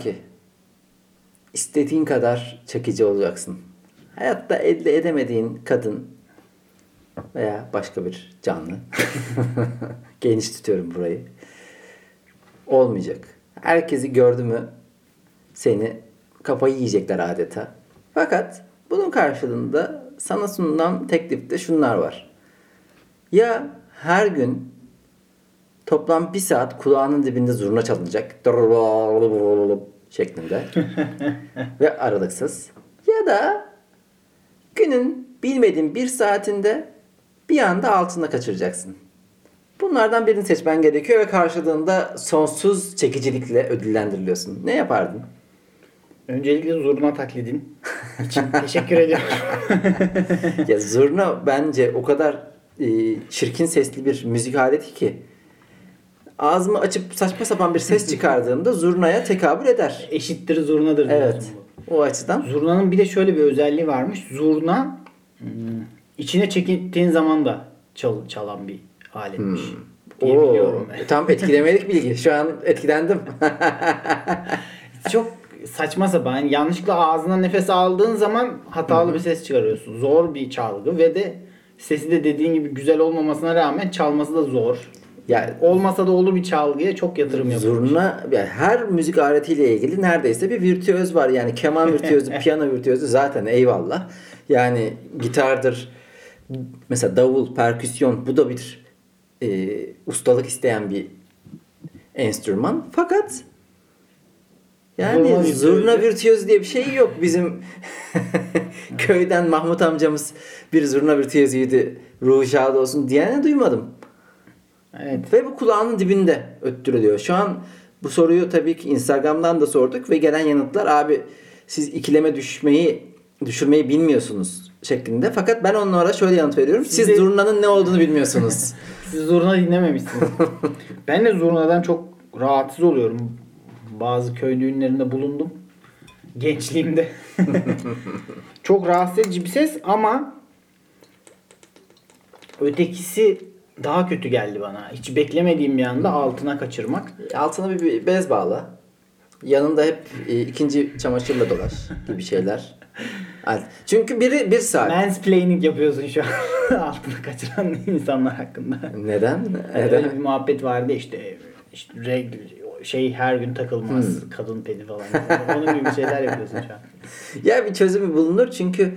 Marki. İstediğin kadar çekici olacaksın. Hayatta elde edemediğin kadın veya başka bir canlı. Geniş tutuyorum burayı. Olmayacak. Herkesi gördü mü seni kafayı yiyecekler adeta. Fakat bunun karşılığında sana sunulan teklifte şunlar var. Ya her gün toplam bir saat kulağının dibinde zurna çalınacak şeklinde ve aralıksız ya da günün bilmediğin bir saatinde bir anda altına kaçıracaksın. Bunlardan birini seçmen gerekiyor ve karşılığında sonsuz çekicilikle ödüllendiriliyorsun. Ne yapardın? Öncelikle zurna taklidin için teşekkür ediyorum. ya zurna bence o kadar e, çirkin sesli bir müzik aleti ki ağzımı açıp saçma sapan bir ses çıkardığımda zurnaya tekabül eder. Eşittir zurnadır. Evet. O açıdan. Zurnanın bir de şöyle bir özelliği varmış. Zurna hmm, içine çekildiğin zaman da çal, çalan bir aletmiş. diye Oo, tam etkilemelik bilgi. Şu an etkilendim. Çok saçma sapan. Yani yanlışlıkla ağzına nefes aldığın zaman hatalı bir ses çıkarıyorsun. Zor bir çalgı ve de sesi de dediğin gibi güzel olmamasına rağmen çalması da zor. Yani Olmasa da olur bir çalgıya çok yatırım yapılmış. Zurna yani her müzik aletiyle ilgili neredeyse bir virtüöz var. Yani keman virtüözü, piyano virtüözü zaten eyvallah. Yani gitardır, mesela davul, perküsyon bu da bir e, ustalık isteyen bir enstrüman. Fakat yani Zurna zurna, virtüözü. virtüözü diye bir şey yok. Bizim köyden Mahmut amcamız bir zurna virtüözüydü. Ruhu şad olsun diyene duymadım. Evet. Ve bu kulağının dibinde öttürülüyor. Şu an bu soruyu tabii ki Instagram'dan da sorduk ve gelen yanıtlar abi siz ikileme düşmeyi düşürmeyi bilmiyorsunuz şeklinde. Fakat ben onlara şöyle yanıt veriyorum. Siz Size- zurnanın ne olduğunu bilmiyorsunuz. Siz zurna dinlememişsiniz. ben de zurnadan çok rahatsız oluyorum. Bazı köy düğünlerinde bulundum. Gençliğimde. çok rahatsız edici bir ses ama ötekisi daha kötü geldi bana. Hiç beklemediğim bir anda altına kaçırmak. Altına bir, bir bez bağla. Yanında hep e, ikinci çamaşırla dolaş gibi şeyler. Çünkü biri bir saat. Mansplaining yapıyorsun şu an. altına kaçıran insanlar hakkında. Neden? Öyle Neden? bir muhabbet vardı işte, işte reg, şey her gün takılmaz Hmm. kadın pedi falan. Onun gibi şeyler yapıyorsun şu an. Ya bir çözümü bulunur çünkü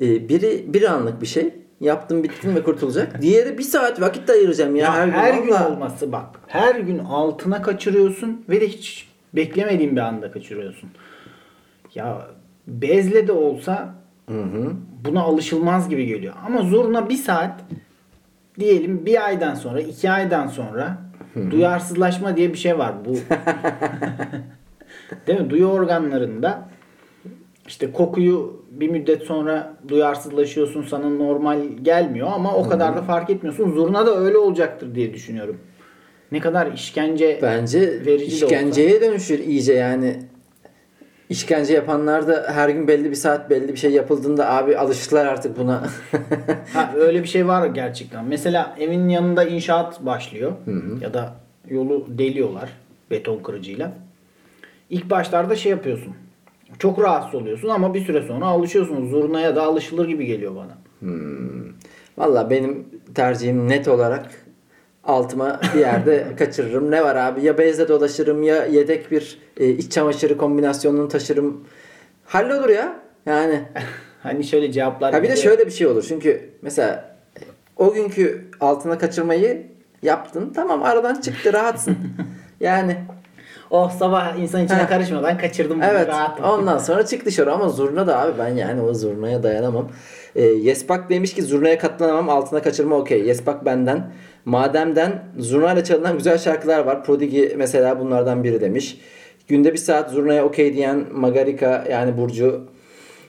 e, biri bir anlık bir şey. Yaptım bittim ve kurtulacak. Diğeri bir saat vakit de ayıracağım ya, Ya her, gün, vallahi. olması bak. Her gün altına kaçırıyorsun ve de hiç beklemediğin bir anda kaçırıyorsun. Ya bezle de olsa Hı hı. buna alışılmaz gibi geliyor. Ama zurna bir saat diyelim bir aydan sonra iki aydan sonra duyarsızlaşma diye bir şey var. Bu değil mi? Duyu organlarında işte kokuyu bir müddet sonra duyarsızlaşıyorsun sana normal gelmiyor ama o kadar da fark etmiyorsun. Zurna da öyle olacaktır diye düşünüyorum. Ne kadar işkence Bence Verici de işkenceye dönüşür iyice yani. İşkence yapanlar da her gün belli bir saat belli bir şey yapıldığında abi alıştılar artık buna. Ha, öyle bir şey var gerçekten. Mesela evin yanında inşaat başlıyor ya da yolu deliyorlar beton kırıcıyla. İlk başlarda şey yapıyorsun. Çok rahatsız oluyorsun ama bir süre sonra alışıyorsun. Zurnaya da alışılır gibi geliyor bana. Valla benim tercihim net olarak altıma bir yerde kaçırırım. Ne var abi ya bezle dolaşırım ya yedek bir e, iç çamaşırı kombinasyonunu taşırım. Hallolur ya. Yani Hani şöyle cevaplar Ha bir de şöyle bir şey olur. Çünkü mesela o günkü altına kaçırmayı yaptın. Tamam aradan çıktı rahatsın. yani Oh sabah insan içine Ha. karışmadan kaçırdım bunu evet rahatım. ondan sonra çık dışarı ama zurna da abi ben yani o zurnaya dayanamam. Ee, Yespak demiş ki zurnaya katlanamam altına kaçırma okey. Yespak benden. Mademden zurnayla çalınan güzel şarkılar var. Prodigy mesela bunlardan biri demiş. Günde bir saat zurnaya okey diyen Magarika yani Burcu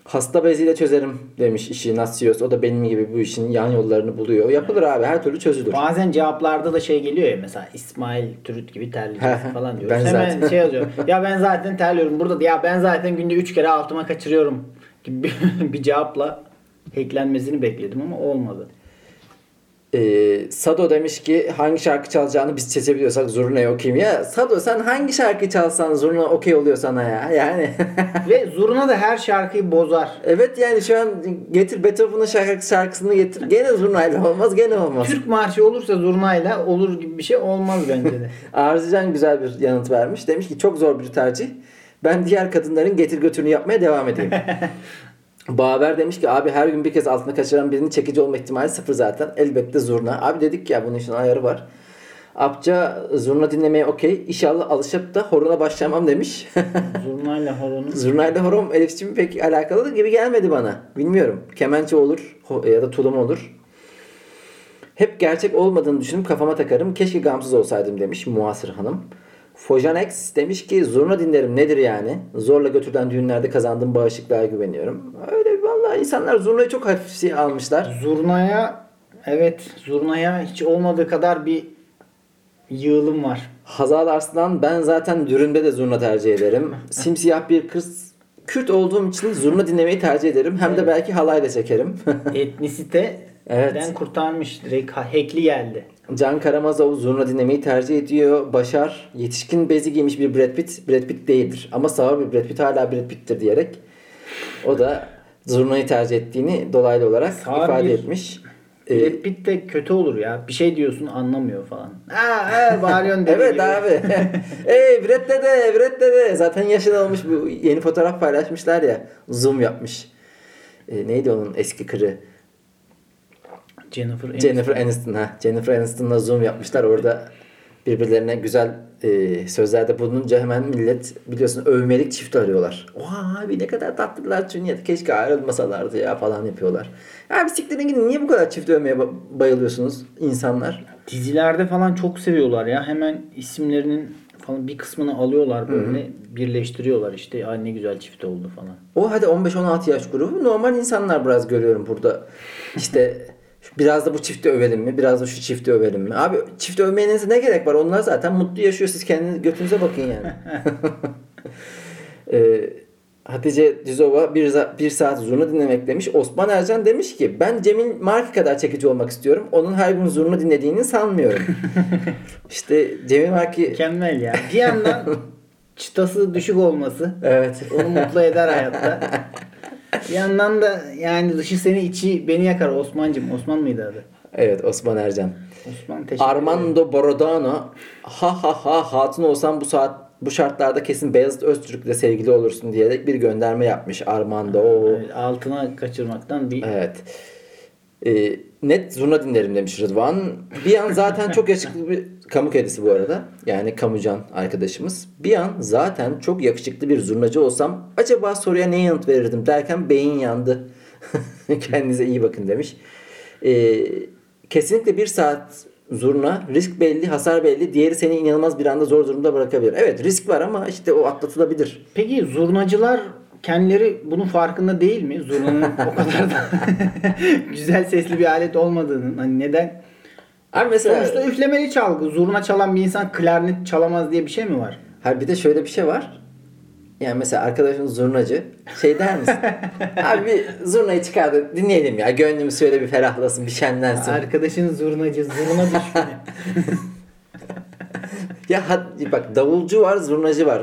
hasta beziyle çözerim demiş işi Natsios. O da benim gibi bu işin yan yollarını buluyor. Yapılır abi her türlü çözülür. Bazen cevaplarda da şey geliyor ya mesela İsmail Türüt gibi terleyeceğiz falan diyoruz. Ben Hemen zaten. şey yazıyor. Ya ben zaten terliyorum. Burada da ya ben zaten günde 3 kere altıma kaçırıyorum gibi bir, bir cevapla hacklenmesini bekledim ama olmadı. Ee, Sado demiş ki hangi şarkı çalacağını biz seçebiliyorsak zurnaya okuyayım. Ya Sado sen hangi şarkı çalsan zurna okey oluyor sana ya. Yani Ve zurna da her şarkıyı bozar. evet yani şu an getir Beethoven'ın şarkı, şarkısını getir. Gene zurnayla olmaz gene olmaz. Türk marşı olursa zurnayla olur gibi bir şey olmaz bence de. Arzucan güzel bir yanıt vermiş. Demiş ki çok zor bir tercih. Ben diğer kadınların getir götürünü yapmaya devam edeyim. Baver demiş ki abi her gün bir kez altına kaçıran birinin çekici olma ihtimali sıfır zaten. Elbette zurna. Abi dedik ya bunun için ayarı var. Apça zurna dinlemeye okey. İnşallah alışıp da horona başlamam demiş. Zurnayla horonu. Zurnayla horon Elif'ciğim pek alakalı gibi gelmedi bana. Bilmiyorum. Kemençe olur ya da tulum olur. Hep gerçek olmadığını düşünüp kafama takarım. Keşke gamsız olsaydım demiş Muasır Hanım. Fojanex demiş ki zurna dinlerim nedir yani? Zorla götürülen düğünlerde kazandığım bağışıklığa güveniyorum. Öyle vallahi insanlar zurnayı çok hafif almışlar. Zurnaya evet zurnaya hiç olmadığı kadar bir yığılım var. Hazal Arslan ben zaten dürümde de zurna tercih ederim. Simsiyah bir kız Kürt olduğum için zurna dinlemeyi tercih ederim. Hem de belki halayla çekerim. Etnisite Evet. den kurtarmış. Direkt ha- hackli geldi. Can Karamazov zurna dinlemeyi tercih ediyor. Başar yetişkin bezi giymiş bir Brad Pitt. Brad Pitt değildir. Ama sağır bir Brad Pitt hala Brad Pitt'tir diyerek o da zurnayı tercih ettiğini dolaylı olarak Sağır ifade bir- etmiş. Ee, Brad Pitt de kötü olur ya. Bir şey diyorsun anlamıyor falan. Aa, aa bağırıyorsun evet gibi. abi. Ey Brad dede, Brad dede. Zaten yaşlı olmuş bu yeni fotoğraf paylaşmışlar ya. Zoom yapmış. Ee, neydi onun eski kırı? Jennifer, Aniston. Jennifer Aniston ha. Jennifer Aniston'la zoom yapmışlar. Orada birbirlerine güzel e, sözlerde bulununca hemen millet biliyorsun övmelik çift arıyorlar. Oha abi ne kadar tatlılar Tünyat keşke ayrılmasalardı ya falan yapıyorlar. Abi siktirin gidin niye bu kadar çift övmeye ba- bayılıyorsunuz insanlar? Dizilerde falan çok seviyorlar ya. Hemen isimlerinin falan bir kısmını alıyorlar böyle birleştiriyorlar işte. Ay ne güzel çift oldu falan. O hadi 15-16 yaş grubu normal insanlar biraz görüyorum burada. İşte biraz da bu çifti övelim mi? Biraz da şu çifti övelim mi? Abi çift övmenize ne gerek var? Onlar zaten mutlu yaşıyor. Siz kendiniz götünüze bakın yani. Ee, Hatice Düzova bir, bir saat zurna dinlemek demiş. Osman Ercan demiş ki ben Cemil Marki kadar çekici olmak istiyorum. Onun her gün zurna dinlediğini sanmıyorum. işte Cemil Marki Mükemmel ya. Bir yandan çıtası düşük olması evet. onu mutlu eder hayatta. Bir yandan da yani dışı seni içi beni yakar Osman'cım. Osman mıydı adı? Evet Osman Ercan. Osman teşekkür. Armando Borodano ha ha ha hatun olsan bu saat bu şartlarda kesin Beyazıt Öztürk'le sevgili olursun diyerek bir gönderme yapmış Armando. Evet, altına kaçırmaktan bir Evet. Ee, net zurna dinlerim demiş Rıdvan. Bir an zaten çok yakışıklı bir kamu kedisi bu arada. Yani Kamucan arkadaşımız. Bir an zaten çok yakışıklı bir zurnacı olsam acaba soruya ne yanıt verirdim derken beyin yandı. Kendinize iyi bakın demiş. Ee, kesinlikle bir saat zurna risk belli hasar belli diğeri seni inanılmaz bir anda zor durumda bırakabilir. Evet risk var ama işte o atlatılabilir. Peki zurnacılar kendileri bunun farkında değil mi? Zurnanın o kadar da güzel sesli bir alet olmadığının. Hani neden? Abi mesela Sonuçta üflemeli çalgı. Zurna çalan bir insan klarnet çalamaz diye bir şey mi var? Ha bir de şöyle bir şey var. Yani mesela arkadaşın zurnacı şey der misin? Abi bir zurnayı çıkar da dinleyelim ya. Gönlümüz şöyle bir ferahlasın, bir şenlensin. Arkadaşın zurnacı, zurna düşkünü. ya bak davulcu var, zurnacı var.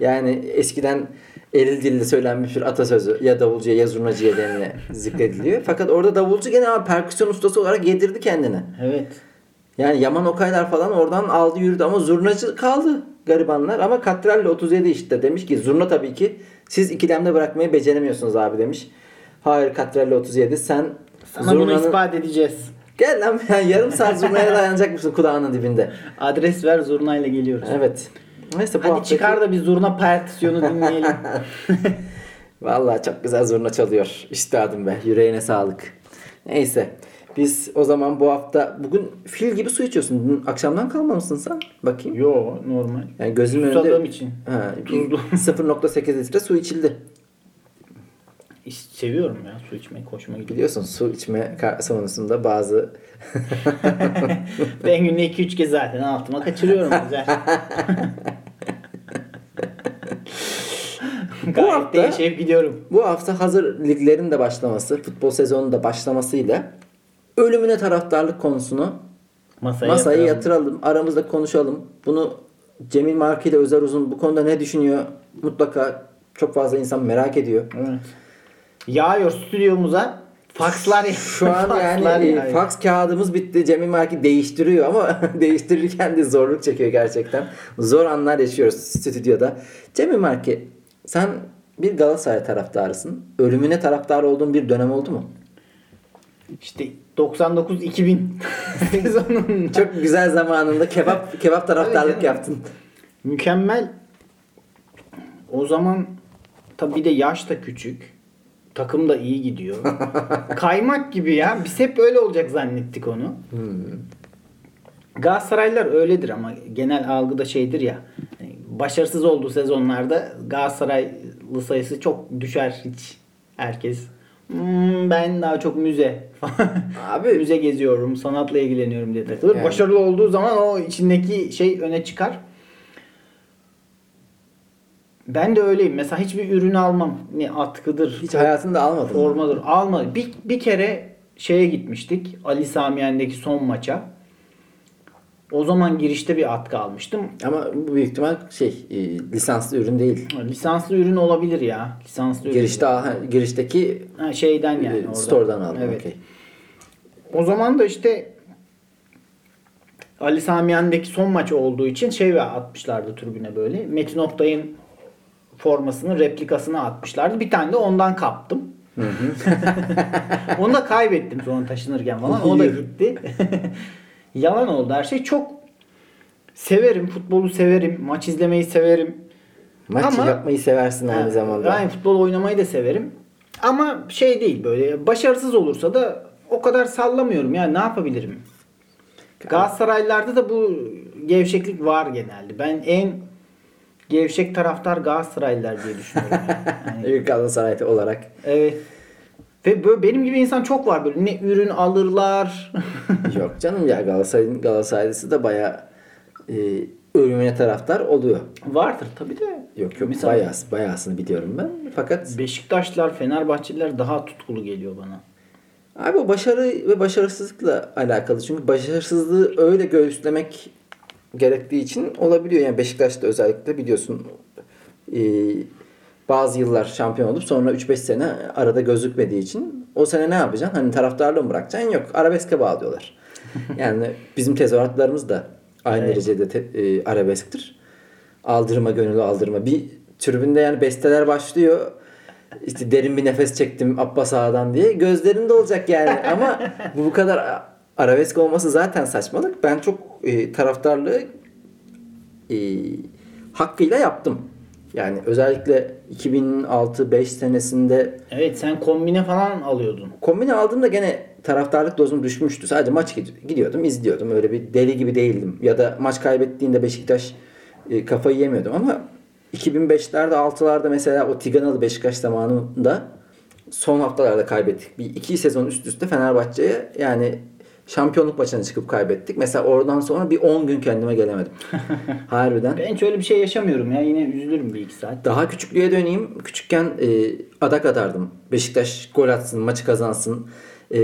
Yani eskiden eril dilde söylenmiş bir atasözü ya davulcuya ya zurnacıya denile zikrediliyor. Fakat orada davulcu gene abi perküsyon ustası olarak yedirdi kendini. evet. Yani Yaman Okaylar falan oradan aldı yürüdü ama zurnacı kaldı garibanlar. Ama Katralli 37 işte demiş ki zurna tabii ki siz ikilemde bırakmayı beceremiyorsunuz abi demiş. Hayır Katralli 37 sen Sana bunu zurnanın... ispat edeceğiz. Gel lan ya, yarım saat zurnaya dayanacak mısın kulağının dibinde? Adres ver zurnayla geliyoruz. Evet. Neyse bu Hadi haftaki- çıkar da bir zurna partisyonu dinleyelim. Vallahi çok güzel zurna çalıyor. Üstadım be. Yüreğine sağlık. Neyse. Biz o zaman bu hafta bugün fil gibi su içiyorsun. Dün akşamdan kalmamışsın sen. Bakayım. Yo normal. Yani gözümün Susadığım önünde için. Ha, Tuzlu. 0.8 litre su içildi. İş- Seviyorum ya su içmek hoşuma gidiyor. Biliyorsun su içme sonrasında bazı Ben günde 2-3 kez zaten altıma kaçırıyorum güzel. Gayet hafta- yaşayıp gidiyorum. bu hafta hazır liglerin de başlaması, futbol sezonunun da başlamasıyla ölümüne taraftarlık konusunu Masaya, masaya yatıralım. yatıralım. Aramızda konuşalım. Bunu Cemil Marki ile Özer Uzun bu konuda ne düşünüyor? Mutlaka çok fazla insan merak ediyor. Evet. Yağıyor stüdyomuza. Fakslar Şu an yani e, yağıyor. faks kağıdımız bitti. Cemil Marki değiştiriyor ama değiştirirken de zorluk çekiyor gerçekten. Zor anlar yaşıyoruz stüdyoda. Cemil Marki sen bir Galatasaray taraftarısın. Ölümüne taraftar olduğun bir dönem oldu mu? İşte 99-2000 sezonunda Çok güzel zamanında kebap kebap taraftarlık yaptın. mükemmel. O zaman tabii bir de yaş da küçük. Takım da iyi gidiyor. Kaymak gibi ya. Biz hep öyle olacak zannettik onu. Galatasaraylılar öyledir ama genel algıda şeydir ya. Başarısız olduğu sezonlarda Galatasaraylı sayısı çok düşer hiç. Herkes "Hmm, ben daha çok müze. Abi müze geziyorum, sanatla ilgileniyorum diye takılır. Yani. Başarılı olduğu zaman o içindeki şey öne çıkar. Ben de öyleyim. Mesela hiçbir ürün almam. Ne atkıdır, hiç hayatında almadın mı? formadır. Almadım. Bir, bir kere şeye gitmiştik. Ali Samiyen'deki son maça. O zaman girişte bir atkı almıştım. Ama bu büyük ihtimal şey e, lisanslı ürün değil. Lisanslı ürün olabilir ya. Lisanslı ürün. Girişte ha, girişteki Ha, şeyden yani. e, oradan. store'dan aldın. Evet. okey. O zaman da işte Ali Samiyen'deki son maç olduğu için şey atmışlardı tribüne böyle. Metin Oktay'ın formasının replikasını atmışlardı. Bir tane de ondan kaptım. Onu da kaybettim sonra taşınırken falan. O da gitti. Yalan oldu her şey. Çok severim. Futbolu severim. Maç izlemeyi severim. Maç Ama- yapmayı seversin aynı zamanda. Ben futbol oynamayı da severim. Ama şey değil böyle başarısız olursa da o kadar sallamıyorum. Yani ne yapabilirim? Galatasaraylılarda da bu gevşeklik var genelde. Ben en gevşek taraftar Galatasaraylılar diye düşünüyorum. Yani, Büyük Galatasaray olarak. evet. Ve böyle benim gibi insan çok var böyle ne ürün alırlar. Yok canım ya Galatasaray'ın Galatasaraylısı da bayağı e, ölümüne taraftar oluyor. Vardır tabii de. Yok yok Mesela bayağı, bayağısını biliyorum ben. Fakat Beşiktaşlar, Fenerbahçeliler daha tutkulu geliyor bana. abi o başarı ve başarısızlıkla alakalı. Çünkü başarısızlığı öyle göğüslemek gerektiği için olabiliyor. Yani Beşiktaş'ta özellikle biliyorsun e, bazı yıllar şampiyon olup sonra 3-5 sene arada gözükmediği için o sene ne yapacaksın? Hani taraftarlığı mı bırakacaksın? Yok. Arabeske bağlıyorlar. yani bizim tezahüratlarımız da aynı Evet. derecede te- e, arabesktir. Aldırma gönüllü aldırma. Bir tribünde yani besteler başlıyor. İşte derin bir nefes çektim Abbas Ağa'dan diye. Gözlerinde olacak yani. Ama bu bu kadar arabesk olması zaten saçmalık. Ben çok e, taraftarlığı e, hakkıyla yaptım. Yani özellikle 2006-5 senesinde Evet sen kombine falan alıyordun. kombine aldığımda gene taraftarlık dozum düşmüştü. Sadece maç gid- gidiyordum, izliyordum. Öyle bir deli gibi değildim. Ya da maç kaybettiğinde Beşiktaş e, kafayı yemiyordum ama 2005'lerde 6'larda mesela o Tiganalı Beşiktaş zamanında son haftalarda kaybettik. Bir iki sezon üst üste Fenerbahçe'ye yani şampiyonluk maçına çıkıp kaybettik. Mesela oradan sonra bir 10 gün kendime gelemedim. Harbiden. Ben hiç öyle bir şey yaşamıyorum ya. Yine üzülürüm bir iki saat. Daha küçüklüğe döneyim. Küçükken e, adak atardım. Beşiktaş gol atsın, maçı kazansın. E,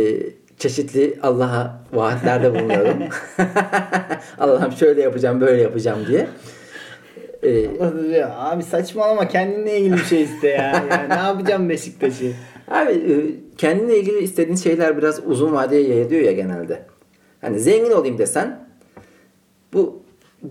çeşitli Allah'a vaatlerde bulunuyordum. Allah'ım şöyle yapacağım, böyle yapacağım diye. E, Ya abi saçmalama kendinle ilgili bir şey iste ya. Yani ne yapacağım Beşiktaş'ı? Abi e, kendine ilgili istediğin şeyler biraz uzun vadeye yayılıyor ya genelde. Hani zengin olayım desen bu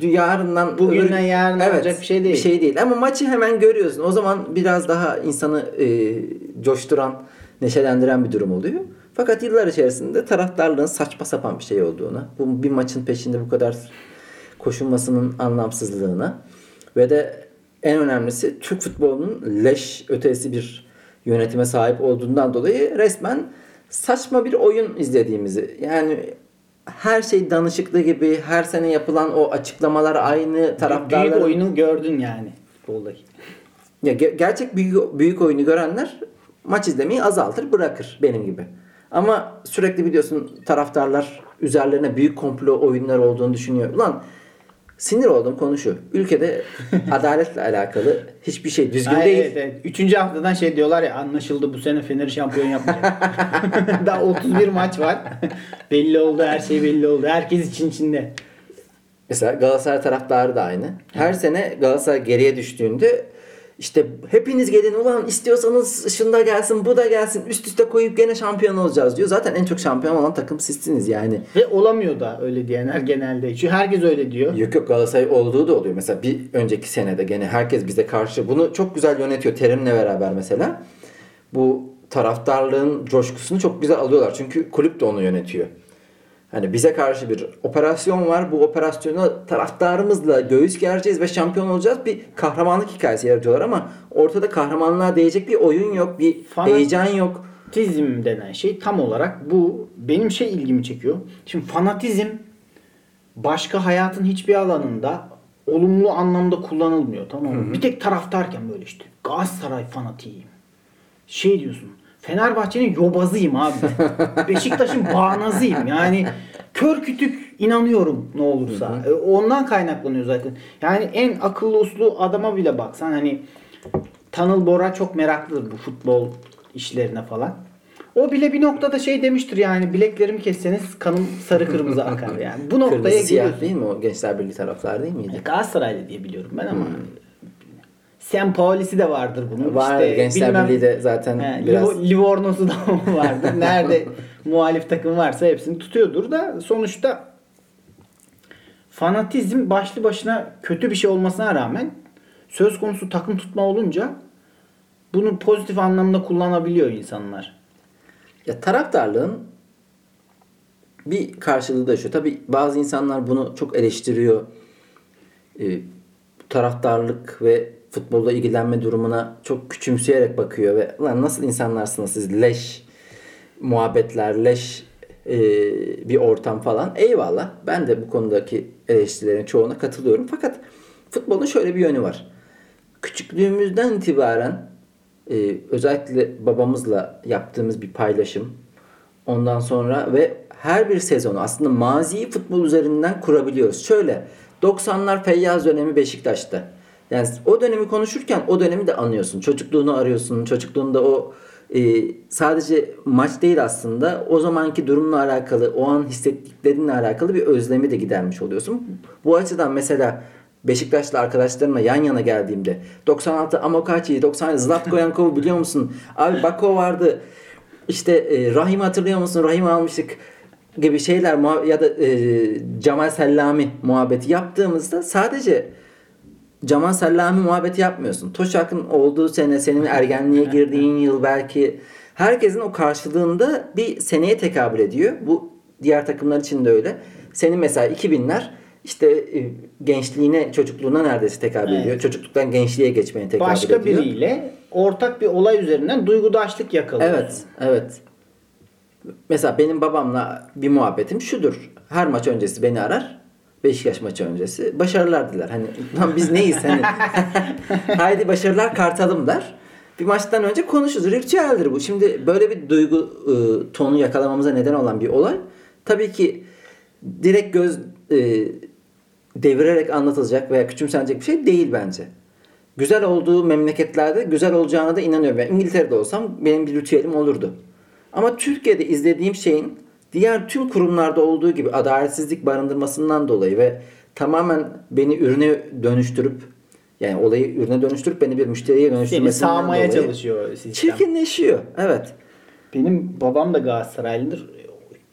yarından Bugünden yarına olacak bir şey değil. Bir şey değil. Ama maçı hemen görüyorsun. O zaman biraz daha insanı e, coşturan, neşelendiren bir durum oluyor. Fakat yıllar içerisinde taraftarlığın saçma sapan bir şey olduğunu, bu bir maçın peşinde bu kadar koşulmasının anlamsızlığına ve de en önemlisi Türk futbolunun leş ötesi bir yönetime sahip olduğundan dolayı resmen saçma bir oyun izlediğimizi yani her şey danışıklı gibi her sene yapılan o açıklamalar aynı taraftarların Büyük oyunu gördün yani futboldaki. ya ge- gerçek büyük, büyük oyunu görenler maç izlemeyi azaltır bırakır benim gibi. Ama sürekli biliyorsun taraftarlar üzerlerine büyük komplo oyunlar olduğunu düşünüyor. Ulan Sinir olduğum konu şu. Ülkede adaletle alakalı hiçbir şey düzgün Ha, değil. Evet, evet. Üçüncü haftadan şey diyorlar ya anlaşıldı bu sene Fener şampiyon yapmayacak. Daha 31 maç var. belli oldu her şey belli oldu. Herkes için içinde. Mesela Galatasaray taraftarı da aynı. Her sene Galatasaray geriye düştüğünde işte hepiniz gelin ulan istiyorsanız şunda gelsin bu da gelsin üst üste koyup gene şampiyon olacağız diyor. Zaten en çok şampiyon olan takım sizsiniz yani. Ve olamıyor da öyle diyenler genelde. Çünkü herkes öyle diyor. Yok yok Galatasaray olduğu da oluyor. Mesela bir önceki senede gene herkes bize karşı bunu çok güzel yönetiyor. Terim'le beraber mesela. Bu taraftarlığın coşkusunu çok güzel alıyorlar. Çünkü kulüp de onu yönetiyor. Hani bize karşı bir operasyon var. Bu operasyonu taraftarımızla göğüs gereceğiz ve şampiyon olacağız. Bir kahramanlık hikayesi yaratıyorlar ama ortada kahramanlığa değecek bir oyun yok. Bir Fanat- heyecan yok. Fanatizm denen şey tam olarak bu. Benim şey ilgimi çekiyor. Şimdi fanatizm başka hayatın hiçbir alanında olumlu anlamda kullanılmıyor tamam mı? Bir tek taraftarken böyle işte Galatasaray fanatiyim. Şey diyorsun. Fenerbahçe'nin yobazıyım abi. Beşiktaş'ın bağnazıyım. Yani kör kütük inanıyorum ne olursa. E, Ondan kaynaklanıyor zaten. Yani en akıllı uslu adama bile baksan hani Tanıl Bora çok meraklıdır bu futbol işlerine falan. O bile bir noktada şey demiştir yani bileklerimi kesseniz kanım sarı kırmızı akar yani. Bu noktaya Kırmızı siyah değil mi o Gençler Birliği taraftar değil miydi? Galatasaraylı diye biliyorum ben ama Sem Paulisi de vardır bunun. Var İşte Gençler bilmem- Birliği de zaten He, biraz Livo- Livorno'su da vardır. Nerede muhalif takım varsa hepsini tutuyordur da sonuçta fanatizm başlı başına kötü bir şey olmasına rağmen söz konusu takım tutma olunca bunu pozitif anlamda kullanabiliyor insanlar. Ya taraftarlığın bir karşılığı da şu. Tabi bazı insanlar bunu çok eleştiriyor. Ee, taraftarlık ve futbolda ilgilenme durumuna çok küçümseyerek bakıyor ve lan nasıl insanlarsınız siz leş muhabbetler, leş e, bir ortam falan. Eyvallah. Ben de bu konudaki eleştirilerin çoğuna katılıyorum. Fakat futbolun şöyle bir yönü var. Küçüklüğümüzden itibaren e, özellikle babamızla yaptığımız bir paylaşım ondan sonra ve her bir sezonu aslında maziyi futbol üzerinden kurabiliyoruz. Şöyle 90'lar Feyyaz dönemi Beşiktaş'ta. Yani o dönemi konuşurken o dönemi de anıyorsun. Çocukluğunu arıyorsun. Çocukluğunda o e, sadece maç değil aslında o zamanki durumla alakalı, o an hissettiklerinle alakalı bir özlemi de gidermiş oluyorsun. Bu açıdan mesela Beşiktaşlı arkadaşlarımla yan yana geldiğimde 96 Amokachi'yi, 90 Zlatko Yankov'u biliyor musun? Abi Bako vardı. İşte e, Rahim hatırlıyor musun? Rahim almıştık gibi şeyler ya da e, Cemal Sellami muhabbeti yaptığımızda sadece Cemal Sellami muhabbeti yapmıyorsun. Toşak'ın olduğu sene senin ergenliğe girdiğin yıl belki herkesin o karşılığında bir seneye tekabül ediyor. Bu diğer takımlar için de öyle. Senin mesela 2000'ler işte e, gençliğine, çocukluğuna neredeyse tekabül Evet. ediyor. Çocukluktan gençliğe geçmeye tekabül Başka ediyor. biriyle ortak bir olay üzerinden duygudaşlık yakalıyorsun. Evet, evet. Mesela benim babamla bir muhabbetim şudur. Her maç öncesi beni arar. Beşiktaş maçı öncesi. Başarılar diler. Hani lan biz neyiz hani. Haydi başarılar kartalım der. Bir maçtan önce konuşuruz. Ritüeldir bu. Şimdi böyle bir duygu e, tonu yakalamamıza neden olan bir olay. Tabii ki direkt göz e, devirerek anlatılacak veya küçümsenecek bir şey değil bence. Güzel olduğu memleketlerde güzel olacağına da inanıyorum. Ben İngiltere'de olsam benim bir ritüelim olurdu. Ama Türkiye'de izlediğim şeyin diğer tüm kurumlarda olduğu gibi adaletsizlik barındırmasından dolayı ve tamamen beni ürüne dönüştürüp yani olayı ürüne dönüştürüp beni bir müşteriye Seni dönüştürmesinden sağmaya dolayı çalışıyor sistem. çirkinleşiyor. Evet. Benim babam da Galatasaraylıdır.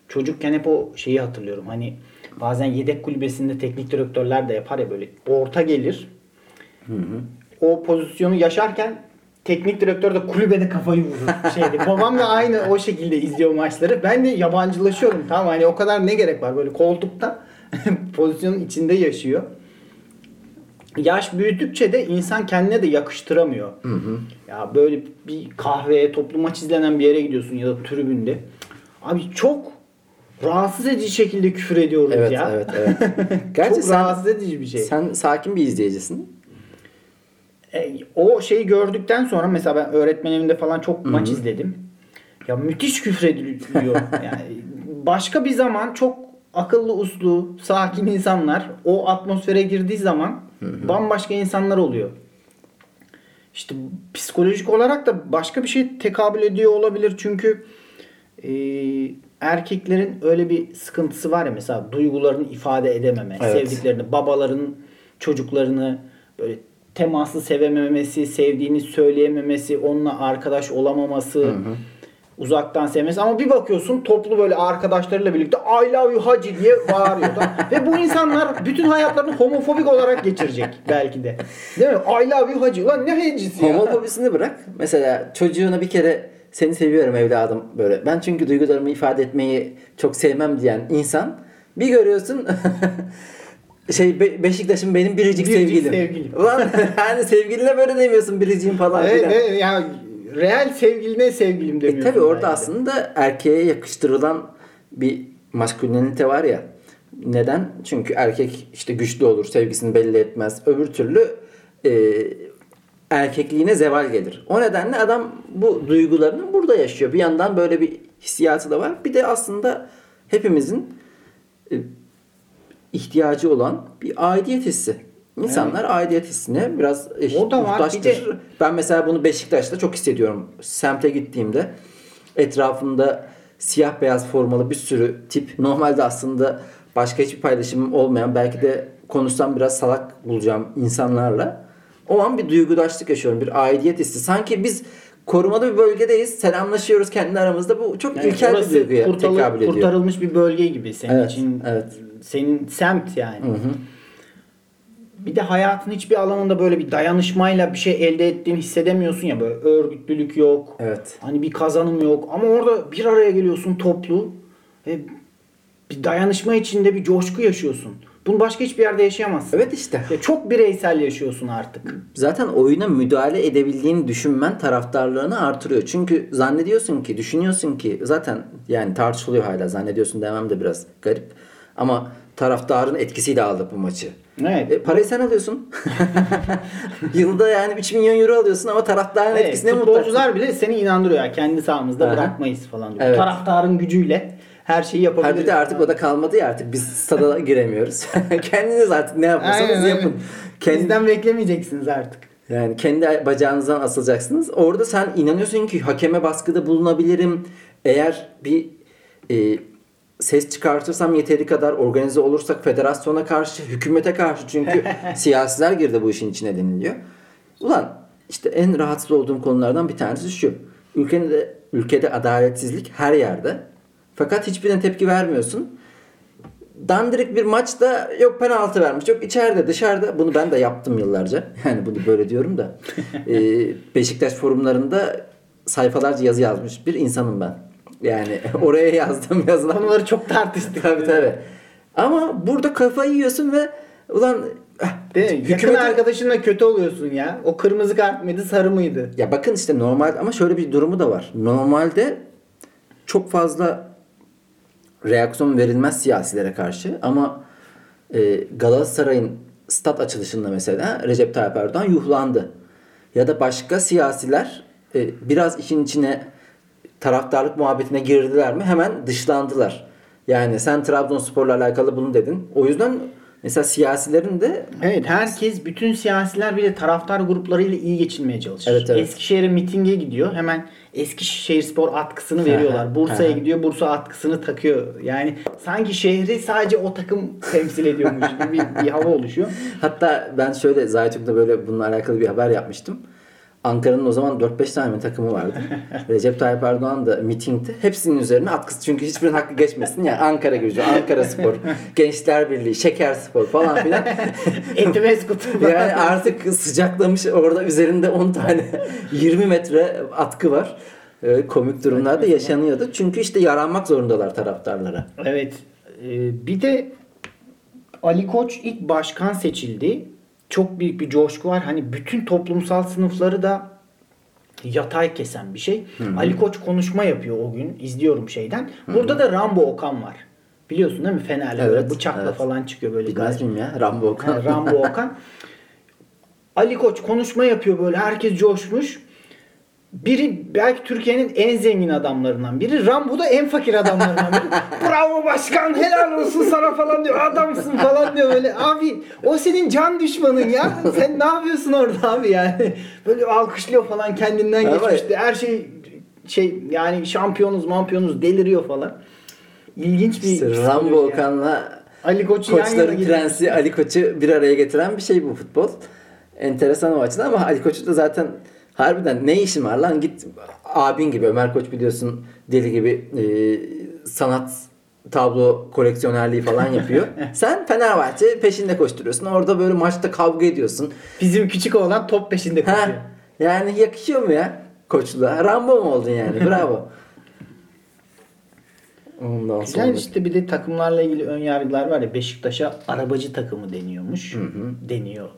Çocukken hep o şeyi hatırlıyorum. Hani bazen yedek kulübesinde teknik direktörler de yapar ya böyle orta gelir. O pozisyonu yaşarken teknik direktör de kulübede kafayı vurur. Şeydi. Babam da aynı o şekilde izliyor maçları. Ben de yabancılaşıyorum. Tamam hani o kadar ne gerek var böyle koltukta pozisyonun içinde yaşıyor. Yaş büyüdükçe de insan kendine de yakıştıramıyor. Ya böyle bir kahveye, toplu maç izlenen bir yere gidiyorsun ya da tribünde. Abi çok rahatsız edici şekilde küfür ediyoruz Evet, ya. evet, evet. Gerçi çok sen- rahatsız edici bir şey. Sen sakin bir izleyicisin. E, o şeyi gördükten sonra mesela ben öğretmenimde falan çok maç izledim. Ya müthiş küfür ediliyor. yani başka bir zaman çok akıllı uslu, sakin insanlar o atmosfere girdiği zaman bambaşka insanlar oluyor. İşte psikolojik olarak da başka bir şey tekabül ediyor olabilir. Çünkü e, erkeklerin öyle bir sıkıntısı var ya mesela duygularını ifade edememe, Evet. sevdiklerini, babaların çocuklarını böyle temaslı sevememesi, sevdiğini söyleyememesi, onunla arkadaş olamaması, uzaktan sevmesi ama bir bakıyorsun toplu böyle arkadaşlarıyla birlikte I love you hacı diye bağırıyor da. ve bu insanlar bütün hayatlarını homofobik olarak geçirecek belki de. Değil mi? I love you hacı. Lan ne hacısı ya? Homofobisini bırak. Mesela çocuğuna bir kere seni seviyorum evladım böyle. Ben çünkü duygularımı ifade etmeyi çok sevmem diyen insan bir görüyorsun şey Be- Beşiktaş'ın benim biricik, Biricik sevgilim. sevgilim. Ulan yani sevgiline böyle demiyorsun biricim falan Evet, filan. evet, yani real sevgiline sevgilim E demiyorsun. tabi orada de. aslında erkeğe yakıştırılan bir maskülenite var ya. Neden? Çünkü erkek işte güçlü olur, sevgisini belli etmez. Öbür türlü e, erkekliğine zeval gelir. O nedenle adam bu duygularını burada yaşıyor. Bir yandan böyle bir hissiyatı da var. Bir de aslında hepimizin e, ihtiyacı olan bir aidiyet hissi. İnsanlar aidiyet hissine biraz e, O da var. muhtaçtır. Bir de- Ben mesela bunu Beşiktaş'ta çok hissediyorum. Semte gittiğimde etrafımda siyah beyaz formalı bir sürü tip. Normalde aslında başka hiçbir paylaşımım olmayan belki de konuşsam biraz salak bulacağım insanlarla. O an bir duygudaşlık yaşıyorum. Bir aidiyet hissi. Sanki biz korumalı bir bölgedeyiz. Selamlaşıyoruz kendi aramızda. Bu çok Yani ilkel bir duyguya tekabül ediyor. kurtarılmış bir bölge gibi senin Evet, için. evet. Senin semt yani. Bir de hayatın hiçbir alanında böyle bir dayanışmayla bir şey elde ettiğini hissedemiyorsun ya böyle örgütlülük yok. Evet. Hani bir kazanım yok ama orada bir araya geliyorsun toplu ve bir dayanışma içinde bir coşku yaşıyorsun. Bunu başka hiçbir yerde yaşayamazsın. Evet işte. Ya çok bireysel yaşıyorsun artık. Zaten oyuna müdahale edebildiğini düşünmen taraftarlığını artırıyor. Çünkü zannediyorsun ki, düşünüyorsun ki zaten yani tartışılıyor hala zannediyorsun demem de biraz garip. Ama taraftarın etkisiyle aldık bu maçı. Evet. E, parayı sen alıyorsun. Yılda yani 3 milyon euro alıyorsun ama taraftarın Evet, etkisine muhtaç. futbolcular bile seni inandırıyor. Yani kendi sahamızda Aha. bırakmayız falan diyor. Evet. Taraftarın gücüyle her şeyi yapabiliriz. De artık o da kalmadı ya artık biz stada giremiyoruz. Kendiniz artık ne yapıyorsanız Aynen, yapın. aynen. Kendi, Bizden beklemeyeceksiniz artık. Yani kendi bacağınızdan asılacaksınız. Orada sen inanıyorsun ki hakeme baskıda bulunabilirim. Eğer bir e, ses çıkartırsam yeteri kadar organize olursak federasyona karşı, hükümete karşı çünkü siyasiler girdi bu işin içine deniliyor. Ulan işte en rahatsız olduğum konulardan bir tanesi şu. Ülkede, ülkede adaletsizlik her yerde. Fakat hiçbirine tepki vermiyorsun. Dandirik bir maçta yok penaltı vermiş. Yok içeride dışarıda. Bunu ben de yaptım yıllarca. Yani bunu böyle diyorum da. Ee, Beşiktaş forumlarında sayfalarca yazı yazmış bir insanım ben. Yani oraya yazdım yazılan. Konuları çok tartıştık. tabii tabii. Ama burada kafayı yiyorsun ve ulan eh, Değil mi? Yakın hükümete- arkadaşınla kötü oluyorsun ya. O kırmızı kart mıydı sarı mıydı? Ya bakın işte normal ama şöyle bir durumu da var. Normalde çok fazla reaksiyon verilmez siyasilere karşı ama e, Galatasaray'ın stat açılışında mesela Recep Tayyip Erdoğan yuhlandı. Ya da başka siyasiler e, biraz işin içine taraftarlık muhabbetine girdiler mi hemen dışlandılar. Yani sen Trabzonspor'la alakalı bunu dedin. O yüzden mesela siyasilerin de Evet herkes bütün siyasiler bile taraftar gruplarıyla iyi geçinmeye çalışır. Evet, evet. Eskişehir'e mitinge gidiyor. Hemen Eskişehir Spor atkısını veriyorlar. Bursa'ya gidiyor. Bursa atkısını takıyor. Yani sanki şehri sadece o takım temsil ediyormuş gibi bir, bir hava oluşuyor. Hatta ben şöyle Zaytürk'te böyle bununla alakalı bir haber yapmıştım. Ankara'nın o zaman 4-5 tane takımı vardı. Recep Tayyip Erdoğan da mitingde hepsinin üzerine atkısı çünkü hiçbirinin hakkı geçmesin. Yani Ankara gücü, Ankara Spor, Gençler Birliği, Şeker Spor falan filan. Etimeskut. yani artık sıcaklamış orada üzerinde 10 tane 20 metre atkı var. Ee, komik durumlar da yaşanıyordu. Çünkü işte yaranmak zorundalar taraftarlara. Evet. Ee, bir de Ali Koç ilk başkan seçildi. Çok büyük bir coşku var. Hani bütün toplumsal sınıfları da yatay kesen bir şey. Ali Koç konuşma yapıyor o gün. İzliyorum şeyden. Burada da Rambo Okan var. Biliyorsun değil mi? Fener'le böyle Evet, bıçakla evet. falan çıkıyor böyle. Bilmez miyim ya? Rambo Okan. Ha, Rambo Okan. Ali Koç konuşma yapıyor böyle. Herkes coşmuş. Biri belki Türkiye'nin en zengin adamlarından biri. Rambo da en fakir adamlarından biri. Bravo başkan helal olsun sana falan diyor. Adamsın falan diyor böyle. Abi o senin can düşmanın ya. Sen ne yapıyorsun orada abi yani. Böyle alkışlıyor falan kendinden Ama- geçmişti. Her şey şey yani şampiyonuz mampiyonuz deliriyor falan. İlginç bir İşte psikoloji Rambo yani. Okan'la Ali Koç'u yan Koçların getiriyor. prensi Ali Koç'u bir araya getiren bir şey bu futbol. Enteresan o açıdan ama Ali Koç'u da zaten harbiden ne işin var lan git abin gibi Ömer Koç biliyorsun deli gibi e, sanat tablo koleksiyonerliği falan yapıyor. Sen Fenerbahçe peşinde koşturuyorsun. Orada böyle maçta kavga ediyorsun. Bizim küçük oğlan top peşinde Ha, koşuyor. yani yakışıyor mu ya koçluğa? Rambo mu oldun yani? Bravo. Ondan sonra. Güzel işte bir de takımlarla ilgili ön yargılar var ya Beşiktaş'a arabacı takımı deniyormuş. Deniyor.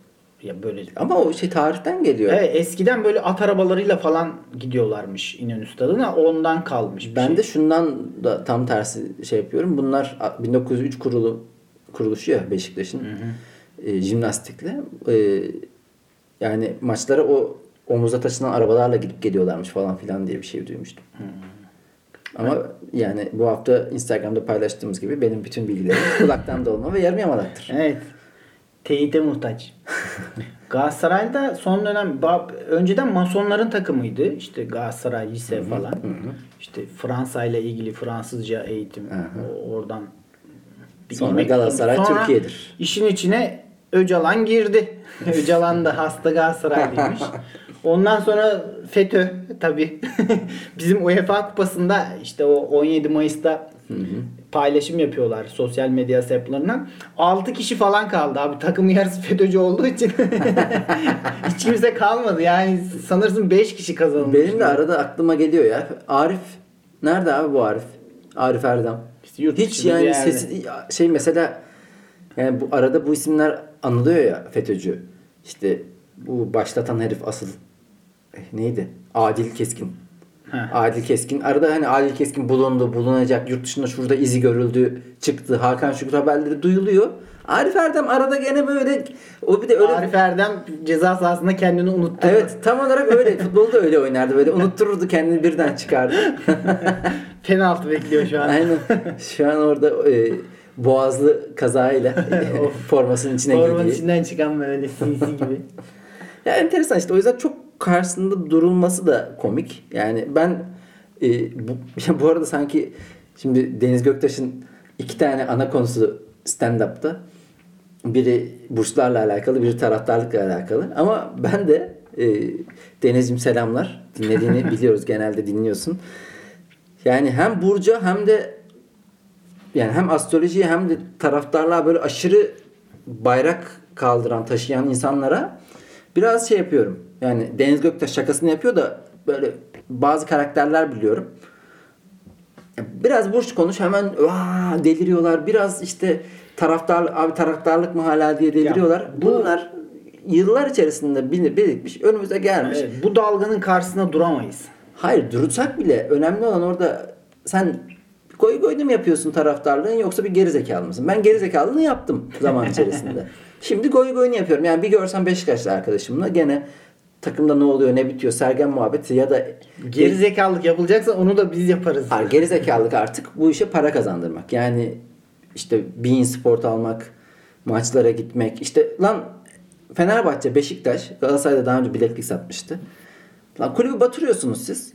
Ya böyle Ama o şey tarihten geliyor. Evet, eskiden böyle at arabalarıyla falan gidiyorlarmış İnönü Stadı'na. Ondan kalmış bir Ben şey. de şundan da tam tersi şey yapıyorum. Bunlar 1903 kurulu kuruluşu ya Beşiktaş'ın e, jimnastikle. E, yani maçlara o omuzda taşınan arabalarla gidip geliyorlarmış falan filan diye bir şey duymuştum. Ama yani bu hafta Instagram'da paylaştığımız gibi benim bütün bilgilerim kulaktan dolma ve yarım yamalaktır. Evet. Teyite muhtaç. Galatasaray'da son dönem önceden masonların takımıydı. İşte Galatasaray lise falan. İşte Fransa ile ilgili Fransızca eğitim o- oradan bir Sonra ilmek Galatasaray. Sonra Türkiye'dir. İşin içine Öcalan girdi. Öcalan da hasta Galatasaraylıymış. Ondan sonra FETÖ tabi bizim UEFA kupasında işte o 17 Mayıs'ta paylaşım yapıyorlar sosyal medya hesaplarından. 6 kişi falan kaldı abi. Takımın yarısı FETÖ'cü olduğu için hiç kimse kalmadı. Yani sanırsın 5 kişi kazanılmış. Benim de arada aklıma geliyor ya. Arif nerede abi bu Arif? Arif Erdem. İşte Hiç yani sesi şey mesela yani bu arada bu isimler anılıyor ya FETÖ'cü. İşte bu başlatan herif asıl eh, neydi? Adil Keskin. Adil Keskin. Arada hani Adil Keskin bulundu, bulunacak. Yurt dışında şurada izi görüldü, çıktı. Hakan Şükür haberleri duyuluyor. Arif Erdem arada gene böyle o bir de öyle Arif Erdem ceza sahasında kendini unuttu. Evet tam olarak öyle. Futbolda öyle oynardı. Böyle unuttururdu kendini birden çıkardı. Penaltı bekliyor şu an. Aynen. Şu an orada e, boğazlı kazayla o formasının içine Ormanın girdiği. içinden çıkan böyle sinsi gibi. Ya enteresan işte o yüzden çok karşısında durulması da komik. Yani ben e, bu, ya bu arada sanki şimdi Deniz Göktaş'ın iki tane ana konusu stand-up'ta. Biri burçlarla alakalı, biri taraftarlıkla alakalı. Ama ben de e, Deniz'cim selamlar. Dinlediğini biliyoruz genelde dinliyorsun. Yani hem burca hem de yani hem astrolojiye hem de taraftarlığa böyle aşırı bayrak kaldıran, taşıyan insanlara biraz şey yapıyorum. Yani Deniz Göktaş şakasını yapıyor da böyle bazı karakterler biliyorum. Biraz burç konuş hemen "Vaa!" deliriyorlar. Biraz işte taraftar abi taraftarlık mı hala diye deliriyorlar. Ya bu- Bunlar yıllar içerisinde bilinip birikmiş, önümüze gelmiş. Evet, bu dalganın karşısında duramayız. Hayır durursak bile önemli olan orada sen goy goyunu mu yapıyorsun taraftarlığın yoksa bir gerizekalı mısın? Ben gerizekalılığını yaptım zaman içerisinde. Şimdi goy goyunu yapıyorum. Yani bir görsem Beşiktaşlı arkadaşımla gene takımda ne oluyor ne bitiyor sergen muhabbeti ya da Geri zekalılık yapılacaksa onu da biz yaparız. Hayır, gerizekalılık artık bu işe para kazandırmak. Yani işte Bein Sport almak, maçlara gitmek. İşte lan Fenerbahçe, Beşiktaş, Galatasaray'da daha önce bileklik satmıştı. Lan kulübü batırıyorsunuz siz.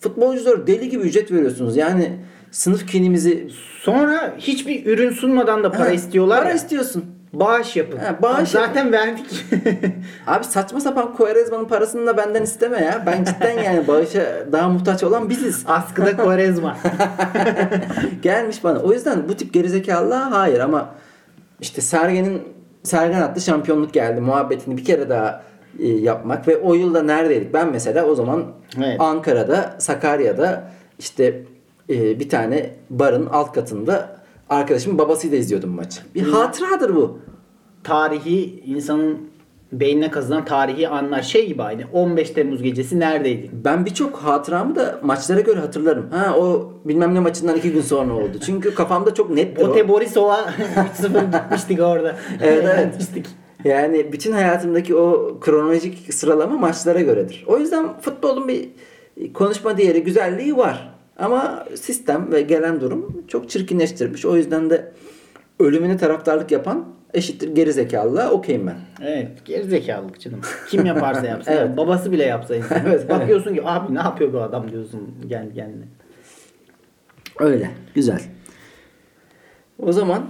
Futbolculara deli gibi ücret veriyorsunuz. Yani sınıf kinimizi Sonra hiçbir ürün sunmadan da para Ha, istiyorlar Para ya. istiyorsun. Bağış yapın. Ha, bağış Zaten verdik. Abi saçma sapan Quaresma'nın parasını da benden isteme ya. Ben cidden yani bağışa daha muhtaç olan biziz. Askıda Quaresma. Gelmiş bana. O yüzden bu tip gerizekalılığa hayır ama işte Sergen'in Sergen adlı şampiyonluk geldi muhabbetini bir kere daha e, yapmak ve o yılda neredeydik? Ben mesela o zaman Evet. Ankara'da, Sakarya'da işte e, bir tane barın alt katında arkadaşımın babasıyla izliyordum maçı. Bir hatıradır bu. tarihi insanın beynine kazınan tarihi anlar. Şey gibi aynı. 15 Temmuz gecesi neredeydin? Ben birçok hatıramı da maçlara göre hatırlarım. Ha o bilmem ne maçından iki gün sonra oldu. Çünkü kafamda çok o. Bote Borisov'a 3-0 gitmiştik orada. Evet, evet. Gitmiştik. Yani bütün hayatımdaki o kronolojik sıralama maçlara göredir. O yüzden futbolun bir konuşma değeri, güzelliği var. Ama sistem ve gelen durum çok çirkinleştirmiş. O yüzden de ölümüne taraftarlık yapan eşittir geri zekalılığa okeyim ben. Evet. Gerizekalılık canım. Kim yaparsa yapsın. Evet. Babası bile yapsa insan. Evet, Bakıyorsun ki abi ne yapıyor bu adam diyorsun gel kendine. Öyle. Güzel. O zaman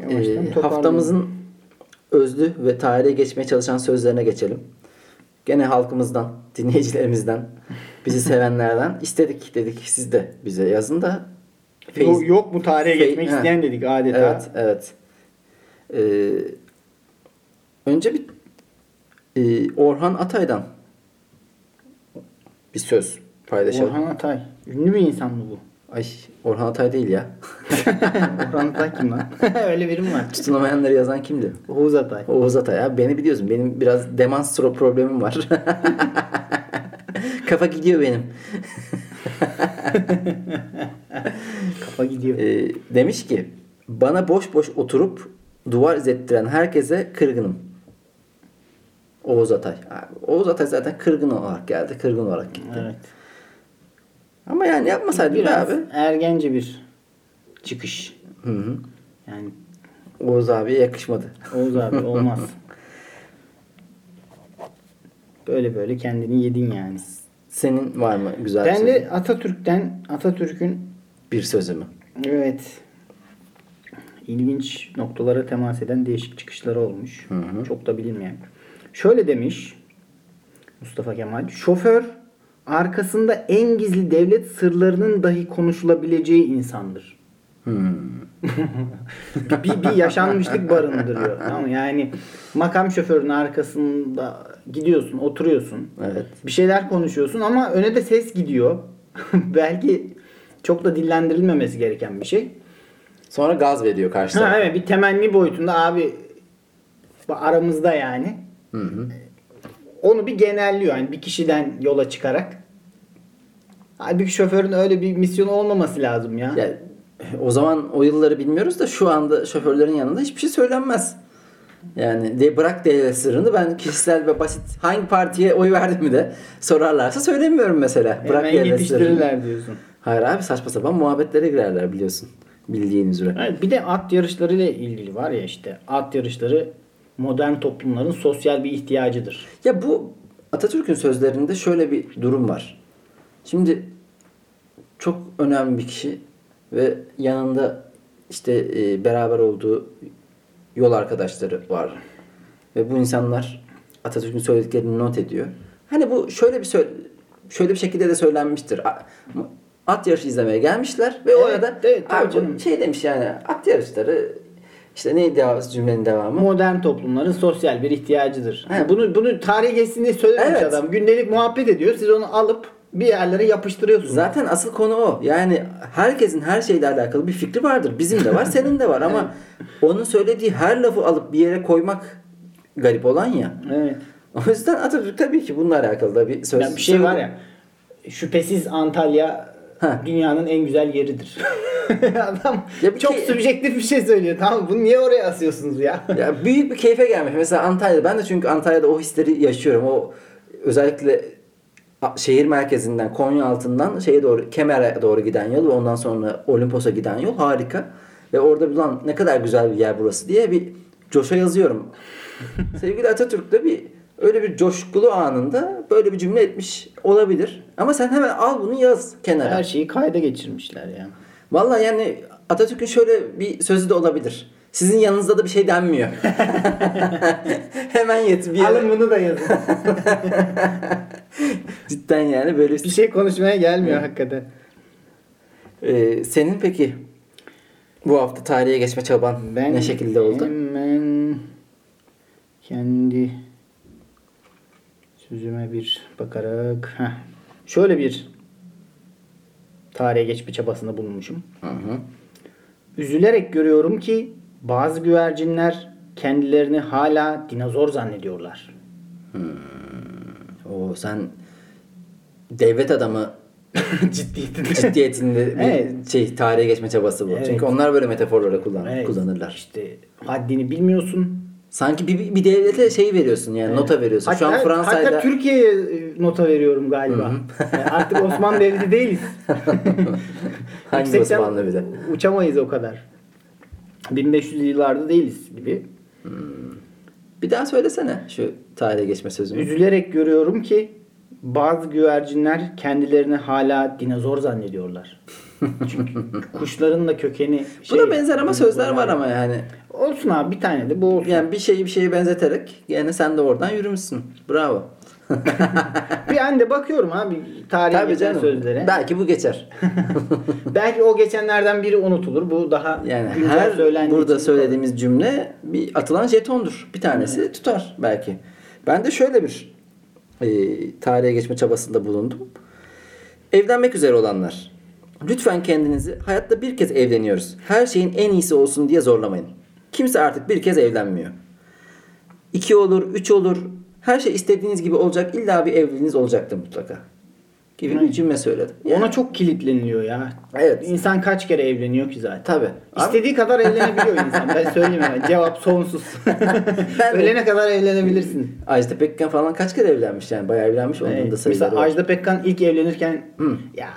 Yavaştan e, haftamızın özlü ve tarihe geçmeye çalışan sözlerine geçelim. Gene halkımızdan, dinleyicilerimizden, bizi sevenlerden istedik dedik siz de bize yazın da Yok, yok mu tarihe Fe- geçmek Ha. isteyen dedik adeta. Evet, evet. Ee, önce bir e, Orhan Atay'dan bir söz paylaşalım. Orhan Atay. Ünlü bir insan mı bu? Ay Orhan Atay değil ya. Orhan Atay kim lan? Öyle biri mi var? Tutunamayanları yazan kimdi? Oğuz Atay. Oğuz Atay ya. Beni biliyorsun. Benim biraz demans problemim var. Kafa gidiyor benim. Kafa gidiyor. Ee, demiş ki bana boş boş oturup duvar izlettiren herkese kırgınım. Oğuz Atay. Oğuz Atay zaten kırgın olarak geldi. Kırgın olarak gitti. Evet. Ama yani yapmasaydı Biraz abi. ergence bir çıkış. Hı hı. Yani Oğuz abiye yakışmadı. Oğuz abi olmaz. Böyle böyle kendini yedin yani. Senin var mı güzel bir Ben de Atatürk'ten Atatürk'ün bir sözü mü? evet ilginç noktalara temas eden değişik çıkışları olmuş. Çok da bilinmeyen. Şöyle demiş Mustafa Kemal. Şoför arkasında en gizli devlet sırlarının dahi konuşulabileceği insandır. bir, bir yaşanmışlık barındırıyor. Tamam? Yani makam şoförünün arkasında gidiyorsun, oturuyorsun. Evet. Bir şeyler konuşuyorsun ama öne de ses gidiyor. Belki çok da dillendirilmemesi gereken bir şey. Sonra gaz veriyor karşı Ha, evet bir temenni boyutunda abi aramızda yani. Onu bir genelliyor yani bir kişiden yola çıkarak. Halbuki şoförün öyle bir misyonu olmaması lazım ya. Ya, o zaman o yılları bilmiyoruz da şu anda şoförlerin yanında hiçbir şey söylenmez. Yani de bırak devlet sırrını ben kişisel ve basit hangi partiye oy verdim mi de sorarlarsa söylemiyorum mesela. Bırak Hemen devlet sırrını. diyorsun. Hayır abi saçma sapan muhabbetlere girerler biliyorsun. Bildiğin üzere. Evet, bir de at yarışları ile ilgili var ya işte. At yarışları modern toplumların sosyal bir ihtiyacıdır. Ya bu Atatürk'ün sözlerinde şöyle bir durum var. Şimdi çok önemli bir kişi ve yanında işte e, beraber olduğu yol arkadaşları var. Ve bu insanlar Atatürk'ün söylediklerini not ediyor. Hani bu şöyle bir şöyle bir şekilde de söylenmiştir. At yarışı izlemeye gelmişler ve Evet, orada evet, tabii abi canım. şey demiş yani at yarışları işte neydi cümlenin devamı? Modern toplumların sosyal bir ihtiyacıdır. He. Bunu bunu tarihi geçsin diye söylememiş Evet. adam. Gündelik muhabbet ediyor. Siz onu alıp bir yerlere yapıştırıyorsunuz. Zaten asıl konu o. Yani herkesin her şeyle alakalı bir fikri vardır. Bizim de var, senin de var ama onun söylediği her lafı alıp bir yere koymak garip olan ya. Evet. O yüzden Atatürk tabii ki bununla alakalı da bir söz. Ya bir şey var ya. Şüphesiz Antalya Ha. dünyanın en güzel yeridir. Adam Ya bir çok şey- subjektif bir şey söylüyor. Tamam bunu niye oraya asıyorsunuz ya? Ya büyük bir keyfe gelmiş. Mesela Antalya'da ben de çünkü Antalya'da o hisleri yaşıyorum. O özellikle şehir merkezinden Konya altından şeye doğru Kemer'e doğru giden yol ve ondan sonra Olimpos'a giden yol harika. Ve orada ulan ne kadar güzel bir yer burası diye bir coşa yazıyorum. Sevgili Atatürk de bir öyle bir coşkulu anında böyle bir cümle etmiş olabilir. Ama sen hemen al bunu yaz kenara. Her şeyi kayda geçirmişler ya. Vallahi yani Atatürk'ün şöyle bir sözü de olabilir. Sizin yanınızda da bir şey denmiyor. Hemen yet bir yere. Alın bunu da yazın. Cidden yani böyle bir şey konuşmaya gelmiyor hakikaten. Ee, senin peki bu hafta tarihe geçme çaban Ben ne şekilde oldu? Hemen kendi sözüme bir bakarak heh, şöyle bir tarihe geçme çabasında bulunmuşum. Hı hı. Üzülerek görüyorum ki bazı güvercinler kendilerini hala dinozor zannediyorlar. O sen devlet adamı Ciddiydi. ciddiyetinde bir Evet. şey tarihe geçme çabası bu. Evet. Çünkü onlar böyle metaforları kullan, Evet. kullanırlar. İşte haddini bilmiyorsun. Sanki bir, bir devlete şey veriyorsun yani nota veriyorsun. Şu an Hatta- Fransa'yla Hatta Türkiye'ye e, nota veriyorum galiba. Yani artık Osmanlı devleti değiliz. hangi Osmanlı bir de? Uçamayız o kadar. 1500 yıllarda değiliz gibi. Bir daha söylesene şu tarihe geçme sözünü. Üzülerek görüyorum ki bazı güvercinler kendilerini hala dinozor zannediyorlar. Çünkü kuşların da kökeni şey, Buna benzer ama sözler var ama yani. Olsun abi bir tane de bu olsun. Yani bir şeyi bir şeye benzeterek yani sen de oradan yürümüşsün. Bravo. Bir an de bakıyorum abi tarihe Tabii geçen canım. sözlere. Belki bu geçer. Belki o geçenlerden biri unutulur. Bu daha Yani her burada söylediğimiz cümle bir atılan jetondur. Bir tanesi tutar belki. Ben de şöyle bir e, tarihe geçme çabasında bulundum. Evlenmek üzere olanlar. Lütfen kendinizi hayatta bir kez evleniyoruz. Her şeyin en iyisi olsun diye zorlamayın. Kimse artık bir kez evlenmiyor. İki olur, üç olur. Her şey istediğiniz gibi olacak. İlla bir evliliğiniz olacaktır mutlaka. Gibi bir cümle söyledim. Yani- Ona çok kilitleniliyor ya. Evet. İnsan kaç kere evleniyor ki zaten. Tabii. İstediği kadar evlenebiliyor insan. Ben söyleyeyim hemen. Cevap sonsuz. Ben Ölene kadar evlenebilirsin. Ajda Pekkan falan kaç kere evlenmiş yani bayağı evlenmiş onun Evet. da sayıları Mesela var. Ajda Pekkan ilk evlenirken ya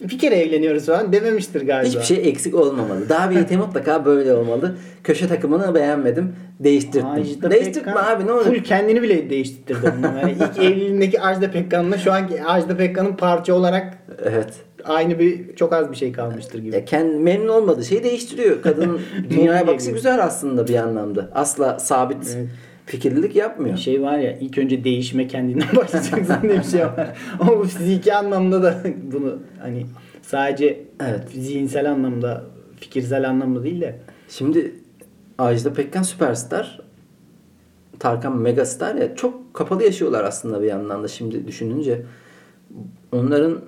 bir kere evleniyoruz falan dememiştir galiba. Hiçbir şey eksik olmamalı. Daha bir yeteneği mutlaka böyle olmalı. Köşe takımını beğenmedim. Değiştirttim. Ajda Değiştirtme Pekkan abi ne olur. Full kendini bile değiştirdi onun. Yani ilk evliliğindeki Ajda Pekkan'la şu anki Ajda Pekkan'ın parça olarak Evet. aynı bir çok az bir şey kalmıştır gibi. Ya kendi memnun olmadığı şeyi değiştiriyor. Kadının dünyaya bakışı güzel aslında bir anlamda. Asla sabit Evet. Fikirlilik yapmıyor. şey var ya ilk önce değişme kendinden başlayacaksın diye bir şey var. Ama bu fiziki anlamda da bunu hani sadece Evet. zihinsel anlamda fikirsel anlamda değil de Şimdi Ajda Pekkan süperstar. Tarkan megastar ya çok kapalı yaşıyorlar aslında bir yandan da şimdi düşününce. Onların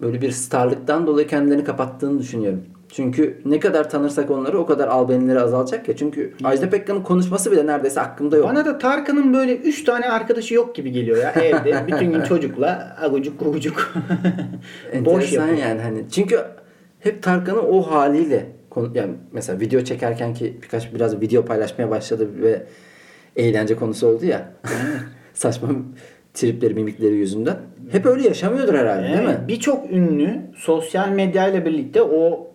böyle bir starlıktan dolayı kendilerini kapattığını düşünüyorum. Çünkü ne kadar tanırsak onları o kadar albenileri azalacak ya. Çünkü Ajda Pekkan'ın konuşması bile neredeyse aklımda yok. bana da Tarkan'ın böyle 3 tane arkadaşı yok gibi geliyor ya evde bütün gün çocukla agucuk gugucuk boş yapıyor. yani hani. Çünkü hep Tarkan'ı o haliyle konu- yani mesela video çekerken ki birkaç biraz video paylaşmaya başladı ve eğlence konusu oldu ya. Saçma tripleri, mimikleri yüzünden. Hep öyle yaşamıyordur herhalde değil mi? Evet, Birçok ünlü sosyal medyayla birlikte o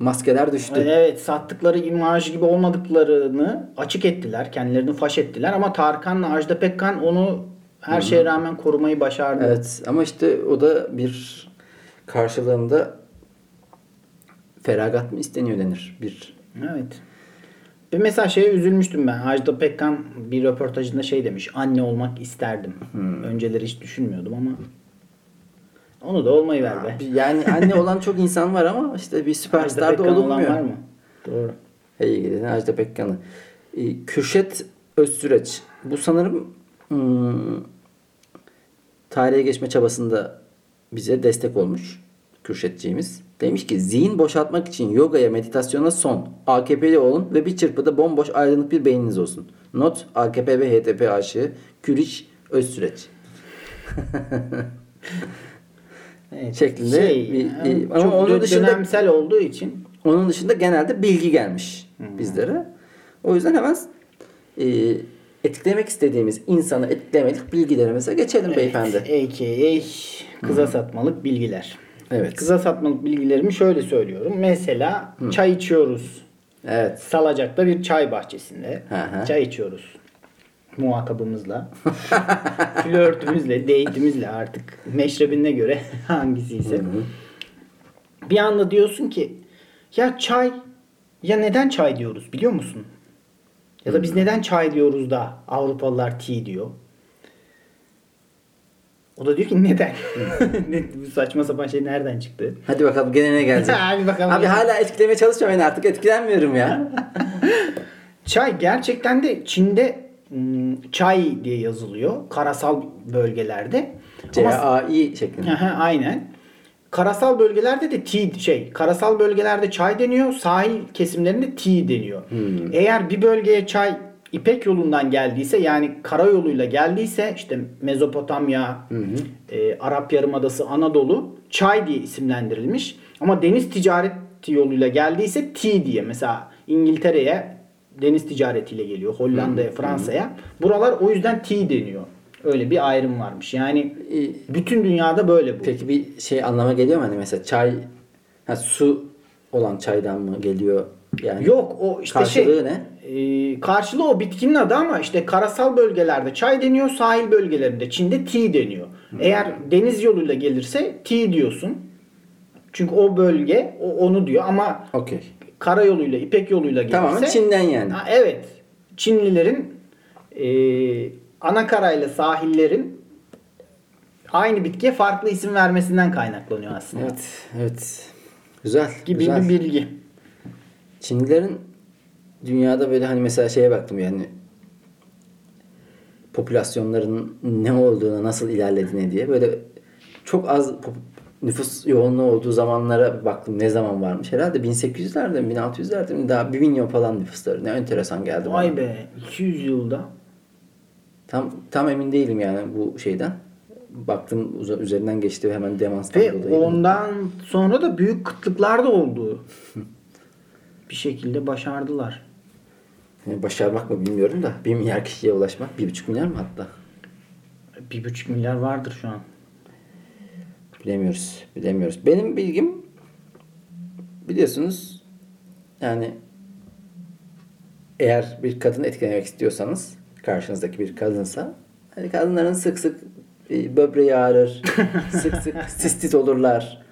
Maskeler düştü. evet sattıkları imaj gibi olmadıklarını açık ettiler. Kendilerini faş ettiler ama Tarkan'la Ajda Pekkan onu her şeye rağmen korumayı başardı. Evet ama işte o da bir karşılığında feragat mı isteniyor denir. Bir Evet. Bir mesela şeye üzülmüştüm ben. Ajda Pekkan bir röportajında şey demiş. Anne olmak isterdim. Önceleri hiç düşünmüyordum ama onu da olmayı ver be. yani anne olan çok insan var ama işte bir süperstar da olunmuyor. var mı? Doğru. Hey gidi Ajda Pekkan'ı. Ee, Kürşet Özsüreç. Bu sanırım hmm, tarihe geçme çabasında bize destek olmuş. Kürşetciğimiz. Demiş ki zihin boşaltmak için yogaya meditasyona son. AKP'li olun ve bir çırpıda bomboş aydınlık bir beyniniz olsun. Not AKP ve HDP aşığı Kürüş Özsüreç. Evet. Şeklinde Şey, bir- bir- ama çok onun dışında- dönemsel olduğu için Onun dışında genelde bilgi gelmiş bizlere. O yüzden hemen e, etkilemek istediğimiz insanı etkilemelik bilgilerimize geçelim beyefendi. AKA kıza satmalık bilgiler. Evet. Kıza satmalık bilgilerimi şöyle söylüyorum. Mesela çay içiyoruz. Evet. Salacak'ta bir çay bahçesinde. Hı. Çay içiyoruz. Muhatabımızla. Flörtümüzle, date'imizle artık meşrebine göre hangisi ise. Bir anda diyorsun ki ya çay ya neden çay diyoruz biliyor musun? Ya da biz neden çay diyoruz da Avrupalılar tea diyor. O da diyor ki neden? Ne- Bu saçma sapan şey nereden çıktı? Hadi bakalım gene ne gelecek? Hadi bakalım. Abi hala etkilemeye çalışma beni artık etkilenmiyorum ya. Çay gerçekten de Çin'de çay diye yazılıyor. Karasal bölgelerde. C-A-I şeklinde. Aha, aynen. Karasal bölgelerde de tea şey, karasal bölgelerde çay deniyor, sahil kesimlerinde tea deniyor. Eğer bir bölgeye çay İpek yolundan geldiyse yani karayoluyla geldiyse işte Mezopotamya, e, Arap Yarımadası, Anadolu çay diye isimlendirilmiş. Ama deniz ticaret yoluyla geldiyse tea diye mesela İngiltere'ye deniz ticaretiyle geliyor. Hollanda'ya, Fransa'ya. Buralar o yüzden tea deniyor. Öyle bir ayrım varmış. Yani Ee, bütün dünyada böyle bu. Peki bir şey anlama geliyor mu? Hani mesela çay ha, su olan çaydan mı geliyor? Yani Yok o işte Karşılığı şey. ne? e, karşılığı o bitkinin adı ama işte karasal bölgelerde çay deniyor, sahil bölgelerinde Çin'de tea deniyor. Eğer deniz yoluyla gelirse tea diyorsun. Çünkü o bölge o, onu diyor ama Okey. Karayoluyla, İpek yoluyla gelirse Tamamen Çin'den yani. Ha, evet. Çinlilerin e, ana karayla sahillerin aynı bitkiye farklı isim vermesinden kaynaklanıyor aslında. Evet, evet. Güzel. Gibi güzel. bir bilgi. Çinlilerin dünyada böyle hani mesela şeye baktım yani popülasyonların ne olduğuna nasıl ilerlediğine diye böyle çok az nüfus yoğunluğu olduğu zamanlara baktım ne zaman varmış. Herhalde 1800'lerde mi 1600'lerde mi daha 1 milyon falan nüfusları. Ne enteresan geldi bana. Vay be 200 yılda. Tam tam emin değilim yani bu şeyden. Baktım üzerinden geçti hemen demanstan Ve dolayı. ondan sonra da büyük kıtlıklar da oldu. bir şekilde başardılar. Yani başarmak mı bilmiyorum da 1 milyar kişiye ulaşmak 1,5 milyar mı hatta? Bir buçuk milyar vardır şu an. Bilemiyoruz. Bilemiyoruz. Benim bilgim biliyorsunuz yani eğer bir kadını etkilemek istiyorsanız karşınızdaki bir kadınsa hani kadınların sık sık böbreği ağrır. sık sık sistit olurlar.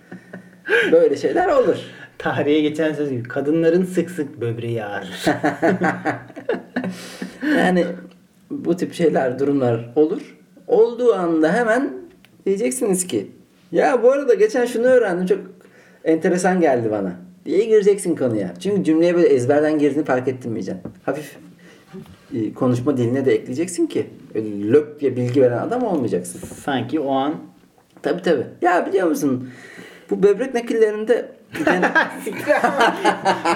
Böyle şeyler olur. Tarihe geçen söz gibi. Kadınların sık sık böbreği ağrır. Yani bu tip şeyler, durumlar olur. Olduğu anda hemen diyeceksiniz ki ya bu arada geçen şunu öğrendim çok enteresan geldi bana diye gireceksin konuya. Çünkü cümleye böyle ezberden girdiğini fark ettirmeyeceksin. Hafif e, konuşma diline de ekleyeceksin ki öyle lök diye bilgi veren adam olmayacaksın. Sanki o an Tabi tabi. Ya biliyor musun bu böbrek nakillerinde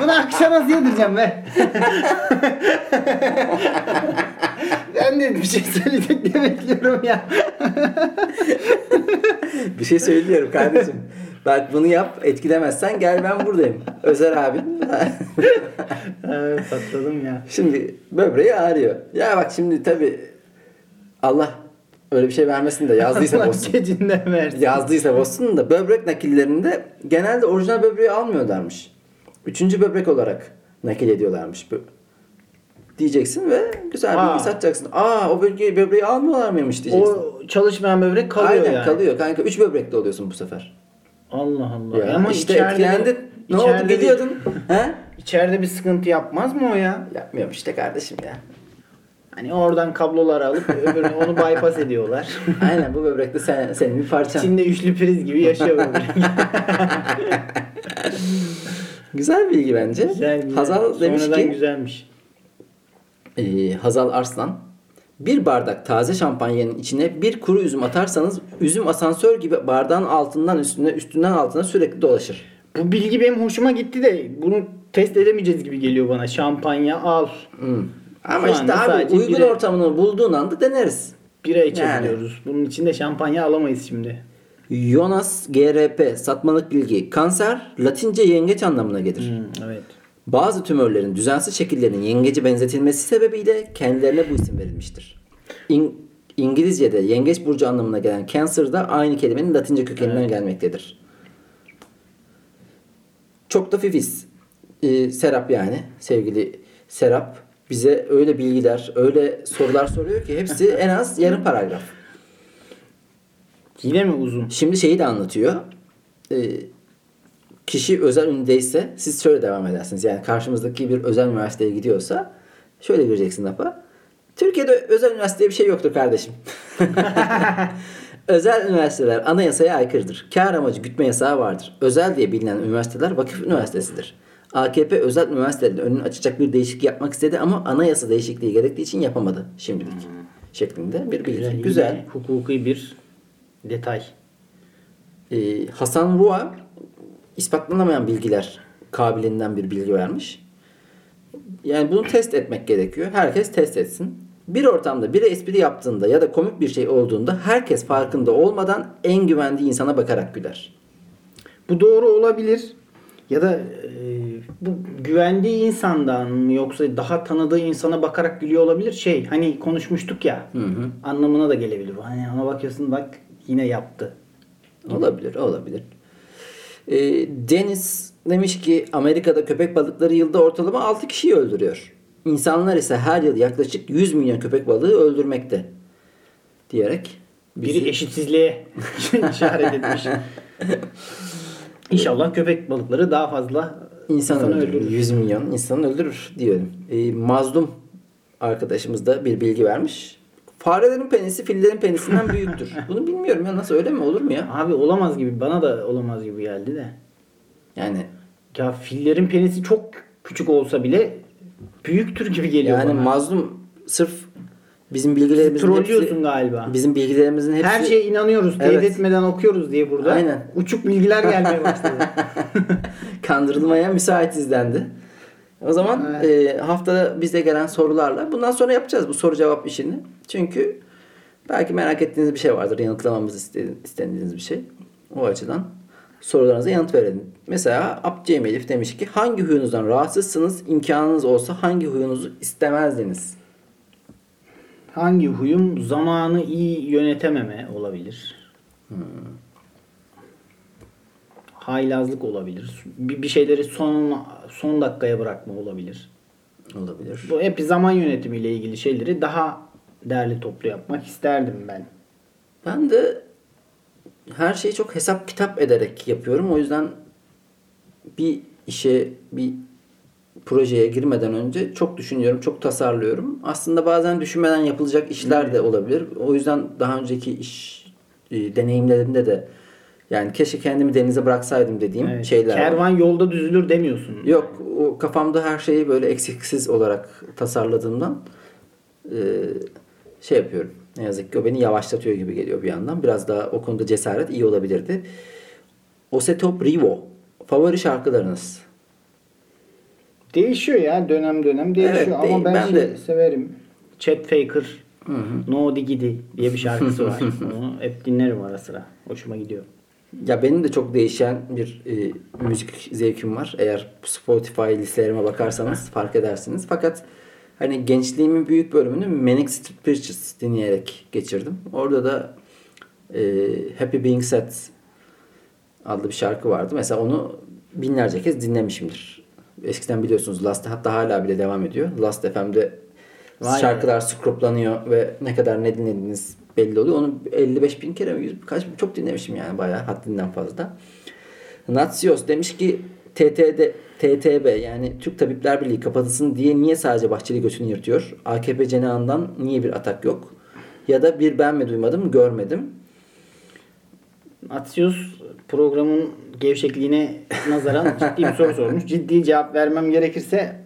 Bunu akşam nasıl yedireceğim ben? ben de bir şey söyleyecek diye bekliyorum ya. bir şey söylüyorum kardeşim. Bak bunu yap etkilemezsen gel ben buradayım. Özer. Evet, patladım ya. Şimdi böbreği ağrıyor. Ya bak şimdi tabi Allah öyle bir şey vermesin de yazdıysa bozsun. gecinden versin. yazdıysa bozsun da böbrek nakillerinde genelde orijinal böbreği almıyorlarmış. Üçüncü böbrek olarak nakil ediyorlarmış. Bu- Diyeceksin ve güzel Aa. bilgi satacaksın. Aa o bölgeyi böbreği almıyorlar mıymış diyeceksin. O çalışmayan böbrek kalıyor Aynen yani. kalıyor kanka. Üç böbrekli oluyorsun bu sefer. Allah Allah. Ya, Ama işte etkilendin. Ne oldu içeride bir-. He? İçeride bir sıkıntı yapmaz mı o ya? Yapmıyorum işte kardeşim ya. Hani oradan kabloları alıp öbürünü onu bypass ediyorlar. Aynen bu böbrek de sen, senin bir parçan. İçinde üçlü priz gibi yaşıyor böbrek. Güzel bilgi bence. güzel güzel. Hazal demiş Sonradan ki güzelmiş. e, Hazal Arslan bir bardak taze şampanyanın içine bir kuru üzüm atarsanız üzüm asansör gibi bardağın altından üstüne üstünden altına sürekli dolaşır. Bu bilgi benim hoşuma gitti de bunu test edemeyeceğiz gibi geliyor bana. Şampanya al. Hmm. Ama Şu işte abi uygun bire- ortamını bulduğun anda deneriz. Bira içebiliyoruz. Bunun için de şampanya alamayız şimdi. Jonas GRP satmalık bilgi. Kanser Latince yengeç anlamına gelir. Hmm, evet. Bazı tümörlerin düzensiz şekillerinin yengece benzetilmesi sebebiyle kendilerine bu isim verilmiştir. İng- İngilizce'de yengeç burcu anlamına gelen cancer da aynı kelimenin Latince kökeninden gelmektedir. Çok da fifis. Ee, Serap yani sevgili Serap bize öyle bilgiler, öyle sorular soruyor ki hepsi en az yarım paragraf. Yine mi uzun? Şimdi şeyi de anlatıyor. Ee, kişi özel üniteyse siz şöyle devam edersiniz. Yani karşımızdaki bir özel üniversiteye gidiyorsa şöyle gireceksin lafa. Türkiye'de özel üniversite diye bir şey yoktur kardeşim. özel üniversiteler anayasaya aykırıdır. Kar amacı gütme yasağı vardır. Özel diye bilinen üniversiteler vakıf üniversitesidir. AKP özel üniversitelerin önünü açacak bir değişiklik yapmak istedi ama anayasa değişikliği gerektiği için yapamadı şimdilik. Şeklinde bir bilgi. Güzel. Güzel. Hukuki bir detay. Ee, Hasan Rua ispatlanamayan bilgiler kabiliğinden bir bilgi vermiş. Yani bunu test etmek gerekiyor. Herkes test etsin. Bir ortamda biri espri yaptığında ya da komik bir şey olduğunda herkes farkında olmadan en güvendiği insana bakarak güler. Bu doğru olabilir. Ya da e, bu güvendiği insandan mı yoksa daha tanıdığı insana bakarak gülüyor olabilir. Şey hani konuşmuştuk ya anlamına da gelebilir. Hani ona bakıyorsun bak yine yaptı. Olabilir, olabilir. Ee, Deniz demiş ki Amerika'da köpek balıkları yılda ortalama 6 kişiyi öldürüyor. İnsanlar ise her yıl yaklaşık 100 milyon köpek balığı öldürmekte. Diyerek bizi- Biri eşitsizliğe işaret etmiş. İnşallah köpek balıkları daha fazla İnsan insanı öldürür. öldürür. 100 milyon insan öldürür diyelim. Ee, mazlum arkadaşımız da bir bilgi vermiş. Farelerin penisi fillerin penisinden büyüktür. Bunu bilmiyorum ya nasıl öyle mi olur mu ya? Abi olamaz gibi bana da olamaz gibi geldi de. Yani Ya fillerin penisi çok küçük olsa bile büyüktür gibi geliyor yani bana. mazlum sırf bizim bilgilerimizin Trollüyorsun hepsi, galiba. bizim bilgilerimizin hepsi Her şeye inanıyoruz. Teyit Evet. etmeden okuyoruz diye burada. Aynen. Uçuk bilgiler gelmeye başladı. kandırılmaya müsait izlendi. O zaman e, haftada bize gelen sorularla bundan sonra yapacağız bu soru cevap işini. Çünkü belki merak ettiğiniz bir şey vardır. Yanıtlamamızı iste- istediğiniz bir şey. O açıdan sorularınıza yanıt verelim. Mesela Abcem Elif demiş ki hangi huyunuzdan rahatsızsınız? İmkanınız olsa hangi huyunuzu istemezdiniz? Hangi huyum zamanı iyi yönetememe olabilir. Haylazlık olabilir. Bir, bir şeyleri son son dakikaya bırakma olabilir. Olabilir. Bu hep zaman yönetimiyle ilgili şeyleri daha derli toplu yapmak isterdim ben. Ben de her şeyi çok hesap kitap ederek yapıyorum. O yüzden bir işe, bir projeye girmeden önce çok düşünüyorum, çok tasarlıyorum. Aslında bazen düşünmeden yapılacak işler de olabilir. O yüzden daha önceki iş e, deneyimlerimde de yani keşke kendimi denize bıraksaydım dediğim Evet. şeyler var. Kervan yolda düzülür demiyorsun. Yok o kafamda her şeyi böyle eksiksiz olarak tasarladığımdan e, şey yapıyorum. Ne yazık ki o beni yavaşlatıyor gibi geliyor bir yandan. Biraz daha o konuda cesaret iyi olabilirdi. Osetop Rivo. Favori şarkılarınız. Değişiyor ya dönem dönem değişiyor Evet, ama ben, Ben şey de- severim. Chet Faker No Diggity diye bir şarkısı var. Onu hep dinlerim ara sıra. Hoşuma gidiyor. Ya benim de çok değişen bir e, müzik zevkim var. Eğer Spotify listelerime bakarsanız fark edersiniz. Fakat hani gençliğimin büyük bölümünü Manic Street Preachers dinleyerek geçirdim. Orada da e, Happy Being Sad adlı bir şarkı vardı. Mesela onu binlerce kez dinlemişimdir. Eskiden biliyorsunuz Last hatta hala bile devam ediyor. Last FM'de Vay şarkılar scroplanıyor ve ne kadar ne dinlediğiniz belli oluyor. Onu 55 bin kere mi kaç çok dinlemişim yani bayağı haddinden fazla. Natsios demiş ki TTD, TTB yani Türk Tabipler Birliği kapatılsın diye niye sadece Bahçeli götünü yırtıyor? AKP cenahından niye bir atak yok? Ya da bir ben mi duymadım görmedim. Atsios programın gevşekliğine nazaran ciddi bir soru sormuş. Ciddi cevap vermem gerekirse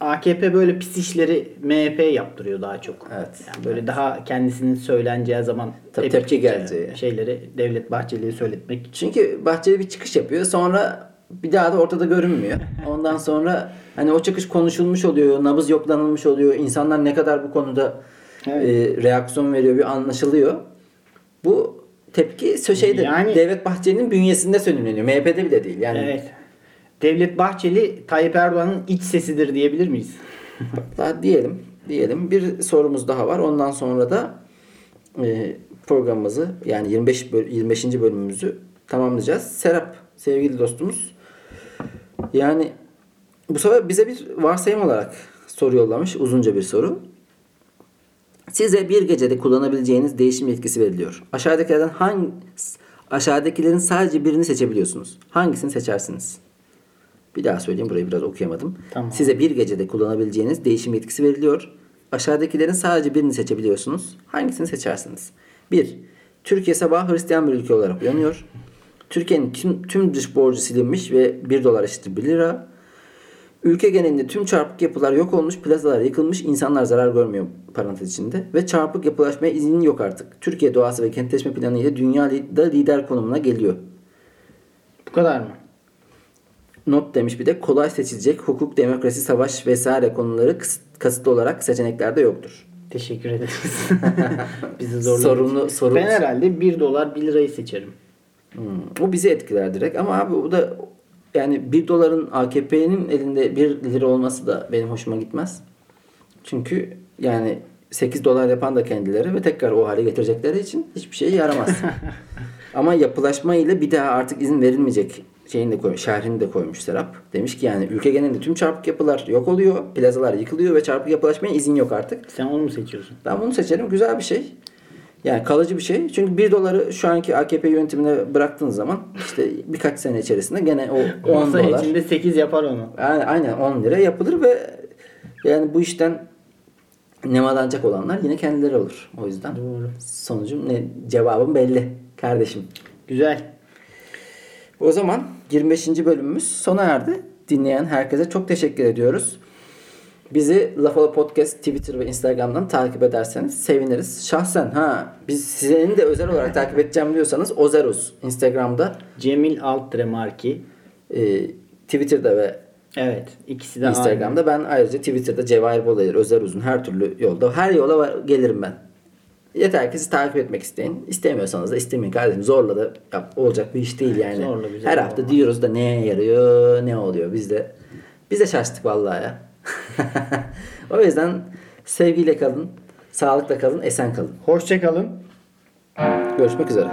AKP böyle pis işleri MHP yaptırıyor daha çok. Evet. Yani böyle daha kendisinin söyleneceği zaman Tabii tepki geleceği. şeyleri Devlet Bahçeli'ye söyletmek Çünkü Bahçeli bir çıkış yapıyor. Sonra bir daha da ortada görünmüyor. Ondan sonra hani o çıkış konuşulmuş oluyor. Nabız yoklanılmış oluyor. İnsanlar ne kadar bu konuda Evet. e, reaksiyon veriyor bir anlaşılıyor. Bu tepki şeyde Yani- Devlet Bahçeli'nin bünyesinde sönümleniyor. MHP'de bile değil. Yani Evet. Devlet Bahçeli Tayyip Erdoğan'ın iç sesidir diyebilir miyiz? Daha diyelim, diyelim. Bir sorumuz daha var. Ondan sonra da e, programımızı yani 25 böl- 25. bölümümüzü tamamlayacağız. Serap sevgili dostumuz. Yani bu sefer bize bir varsayım olarak soru yollamış. Uzunca bir soru. Size bir gecede kullanabileceğiniz değişim yetkisi veriliyor. Aşağıdakilerden hangi aşağıdakilerin sadece birini seçebiliyorsunuz. Hangisini seçersiniz? Bir daha söyleyeyim burayı biraz okuyamadım. Tamam. Size bir gecede kullanabileceğiniz değişim yetkisi veriliyor. Aşağıdakilerin sadece birini seçebiliyorsunuz. Hangisini seçersiniz? 1. Türkiye sabah Hristiyan bir ülke olarak uyanıyor. Türkiye'nin tüm, tüm dış borcu silinmiş ve 1 dolar eşittir 1 lira. Ülke genelinde tüm çarpık yapılar yok olmuş, plazalar yıkılmış, insanlar zarar görmüyor parantez içinde. Ve çarpık yapılaşmaya izin yok artık. Türkiye doğası ve kentleşme planı ile dünyada lider konumuna geliyor. Bu kadar mı? Not demiş bir de kolay seçilecek hukuk, demokrasi, savaş vesaire konuları kasıtlı olarak seçeneklerde yoktur. Teşekkür ederiz. Bizi zorladığınız Sorumlu- sorumlu- Ben herhalde 1 dolar 1 lirayı seçerim. Hmm, O bizi etkiler direkt ama abi o da yani 1 doların AKP'nin elinde 1 lira olması da benim hoşuma gitmez. Çünkü yani 8 dolar yapan da kendileri ve tekrar o hale getirecekleri için hiçbir şeye yaramaz. Ama yapılaşma ile bir daha artık izin verilmeyecek şeyini de koymuş, şerhini de koymuş Serap. Demiş ki yani ülke genelinde tüm çarpık yapılar yok oluyor, plazalar yıkılıyor ve çarpık yapılaşmaya izin yok artık. Sen onu mu seçiyorsun? Ben bunu seçerim. Güzel bir şey. Yani kalıcı bir şey. Çünkü 1 doları şu anki AKP yönetimine bıraktığın zaman işte birkaç sene içerisinde gene o 10 Masa dolar. içinde 8 yapar onu. Yani aynen 10 lira yapılır ve yani bu işten nemalanacak olanlar yine kendileri olur. O yüzden Doğru. sonucum ne cevabım belli kardeşim. Güzel. O zaman 25. bölümümüz sona erdi. Dinleyen herkese çok teşekkür ediyoruz. Bizi Lafala Podcast Twitter ve Instagram'dan takip ederseniz seviniriz. Şahsen ha biz sizin de özel olarak takip edeceğim diyorsanız Ozerus Instagram'da, Cemil Alttremarki. e, Twitter'da ve Evet. ikisi de aynı. Instagram'da ben ayrıca Twitter'da Cevahir Bolayır, Özer Uzun her türlü yolda her yola var- gelirim ben. Yeter ki siz takip etmek isteyin. İstemiyorsanız da istemeyin kardeşim. Zorla da yap, olacak bir iş değil yani. Zorla bize her hafta olmaz. diyoruz da neye yarıyor, ne oluyor biz de. Biz de şaştık vallahi ya. o yüzden sevgiyle kalın, sağlıkla kalın, esen kalın. Hoşçakalın. Görüşmek üzere.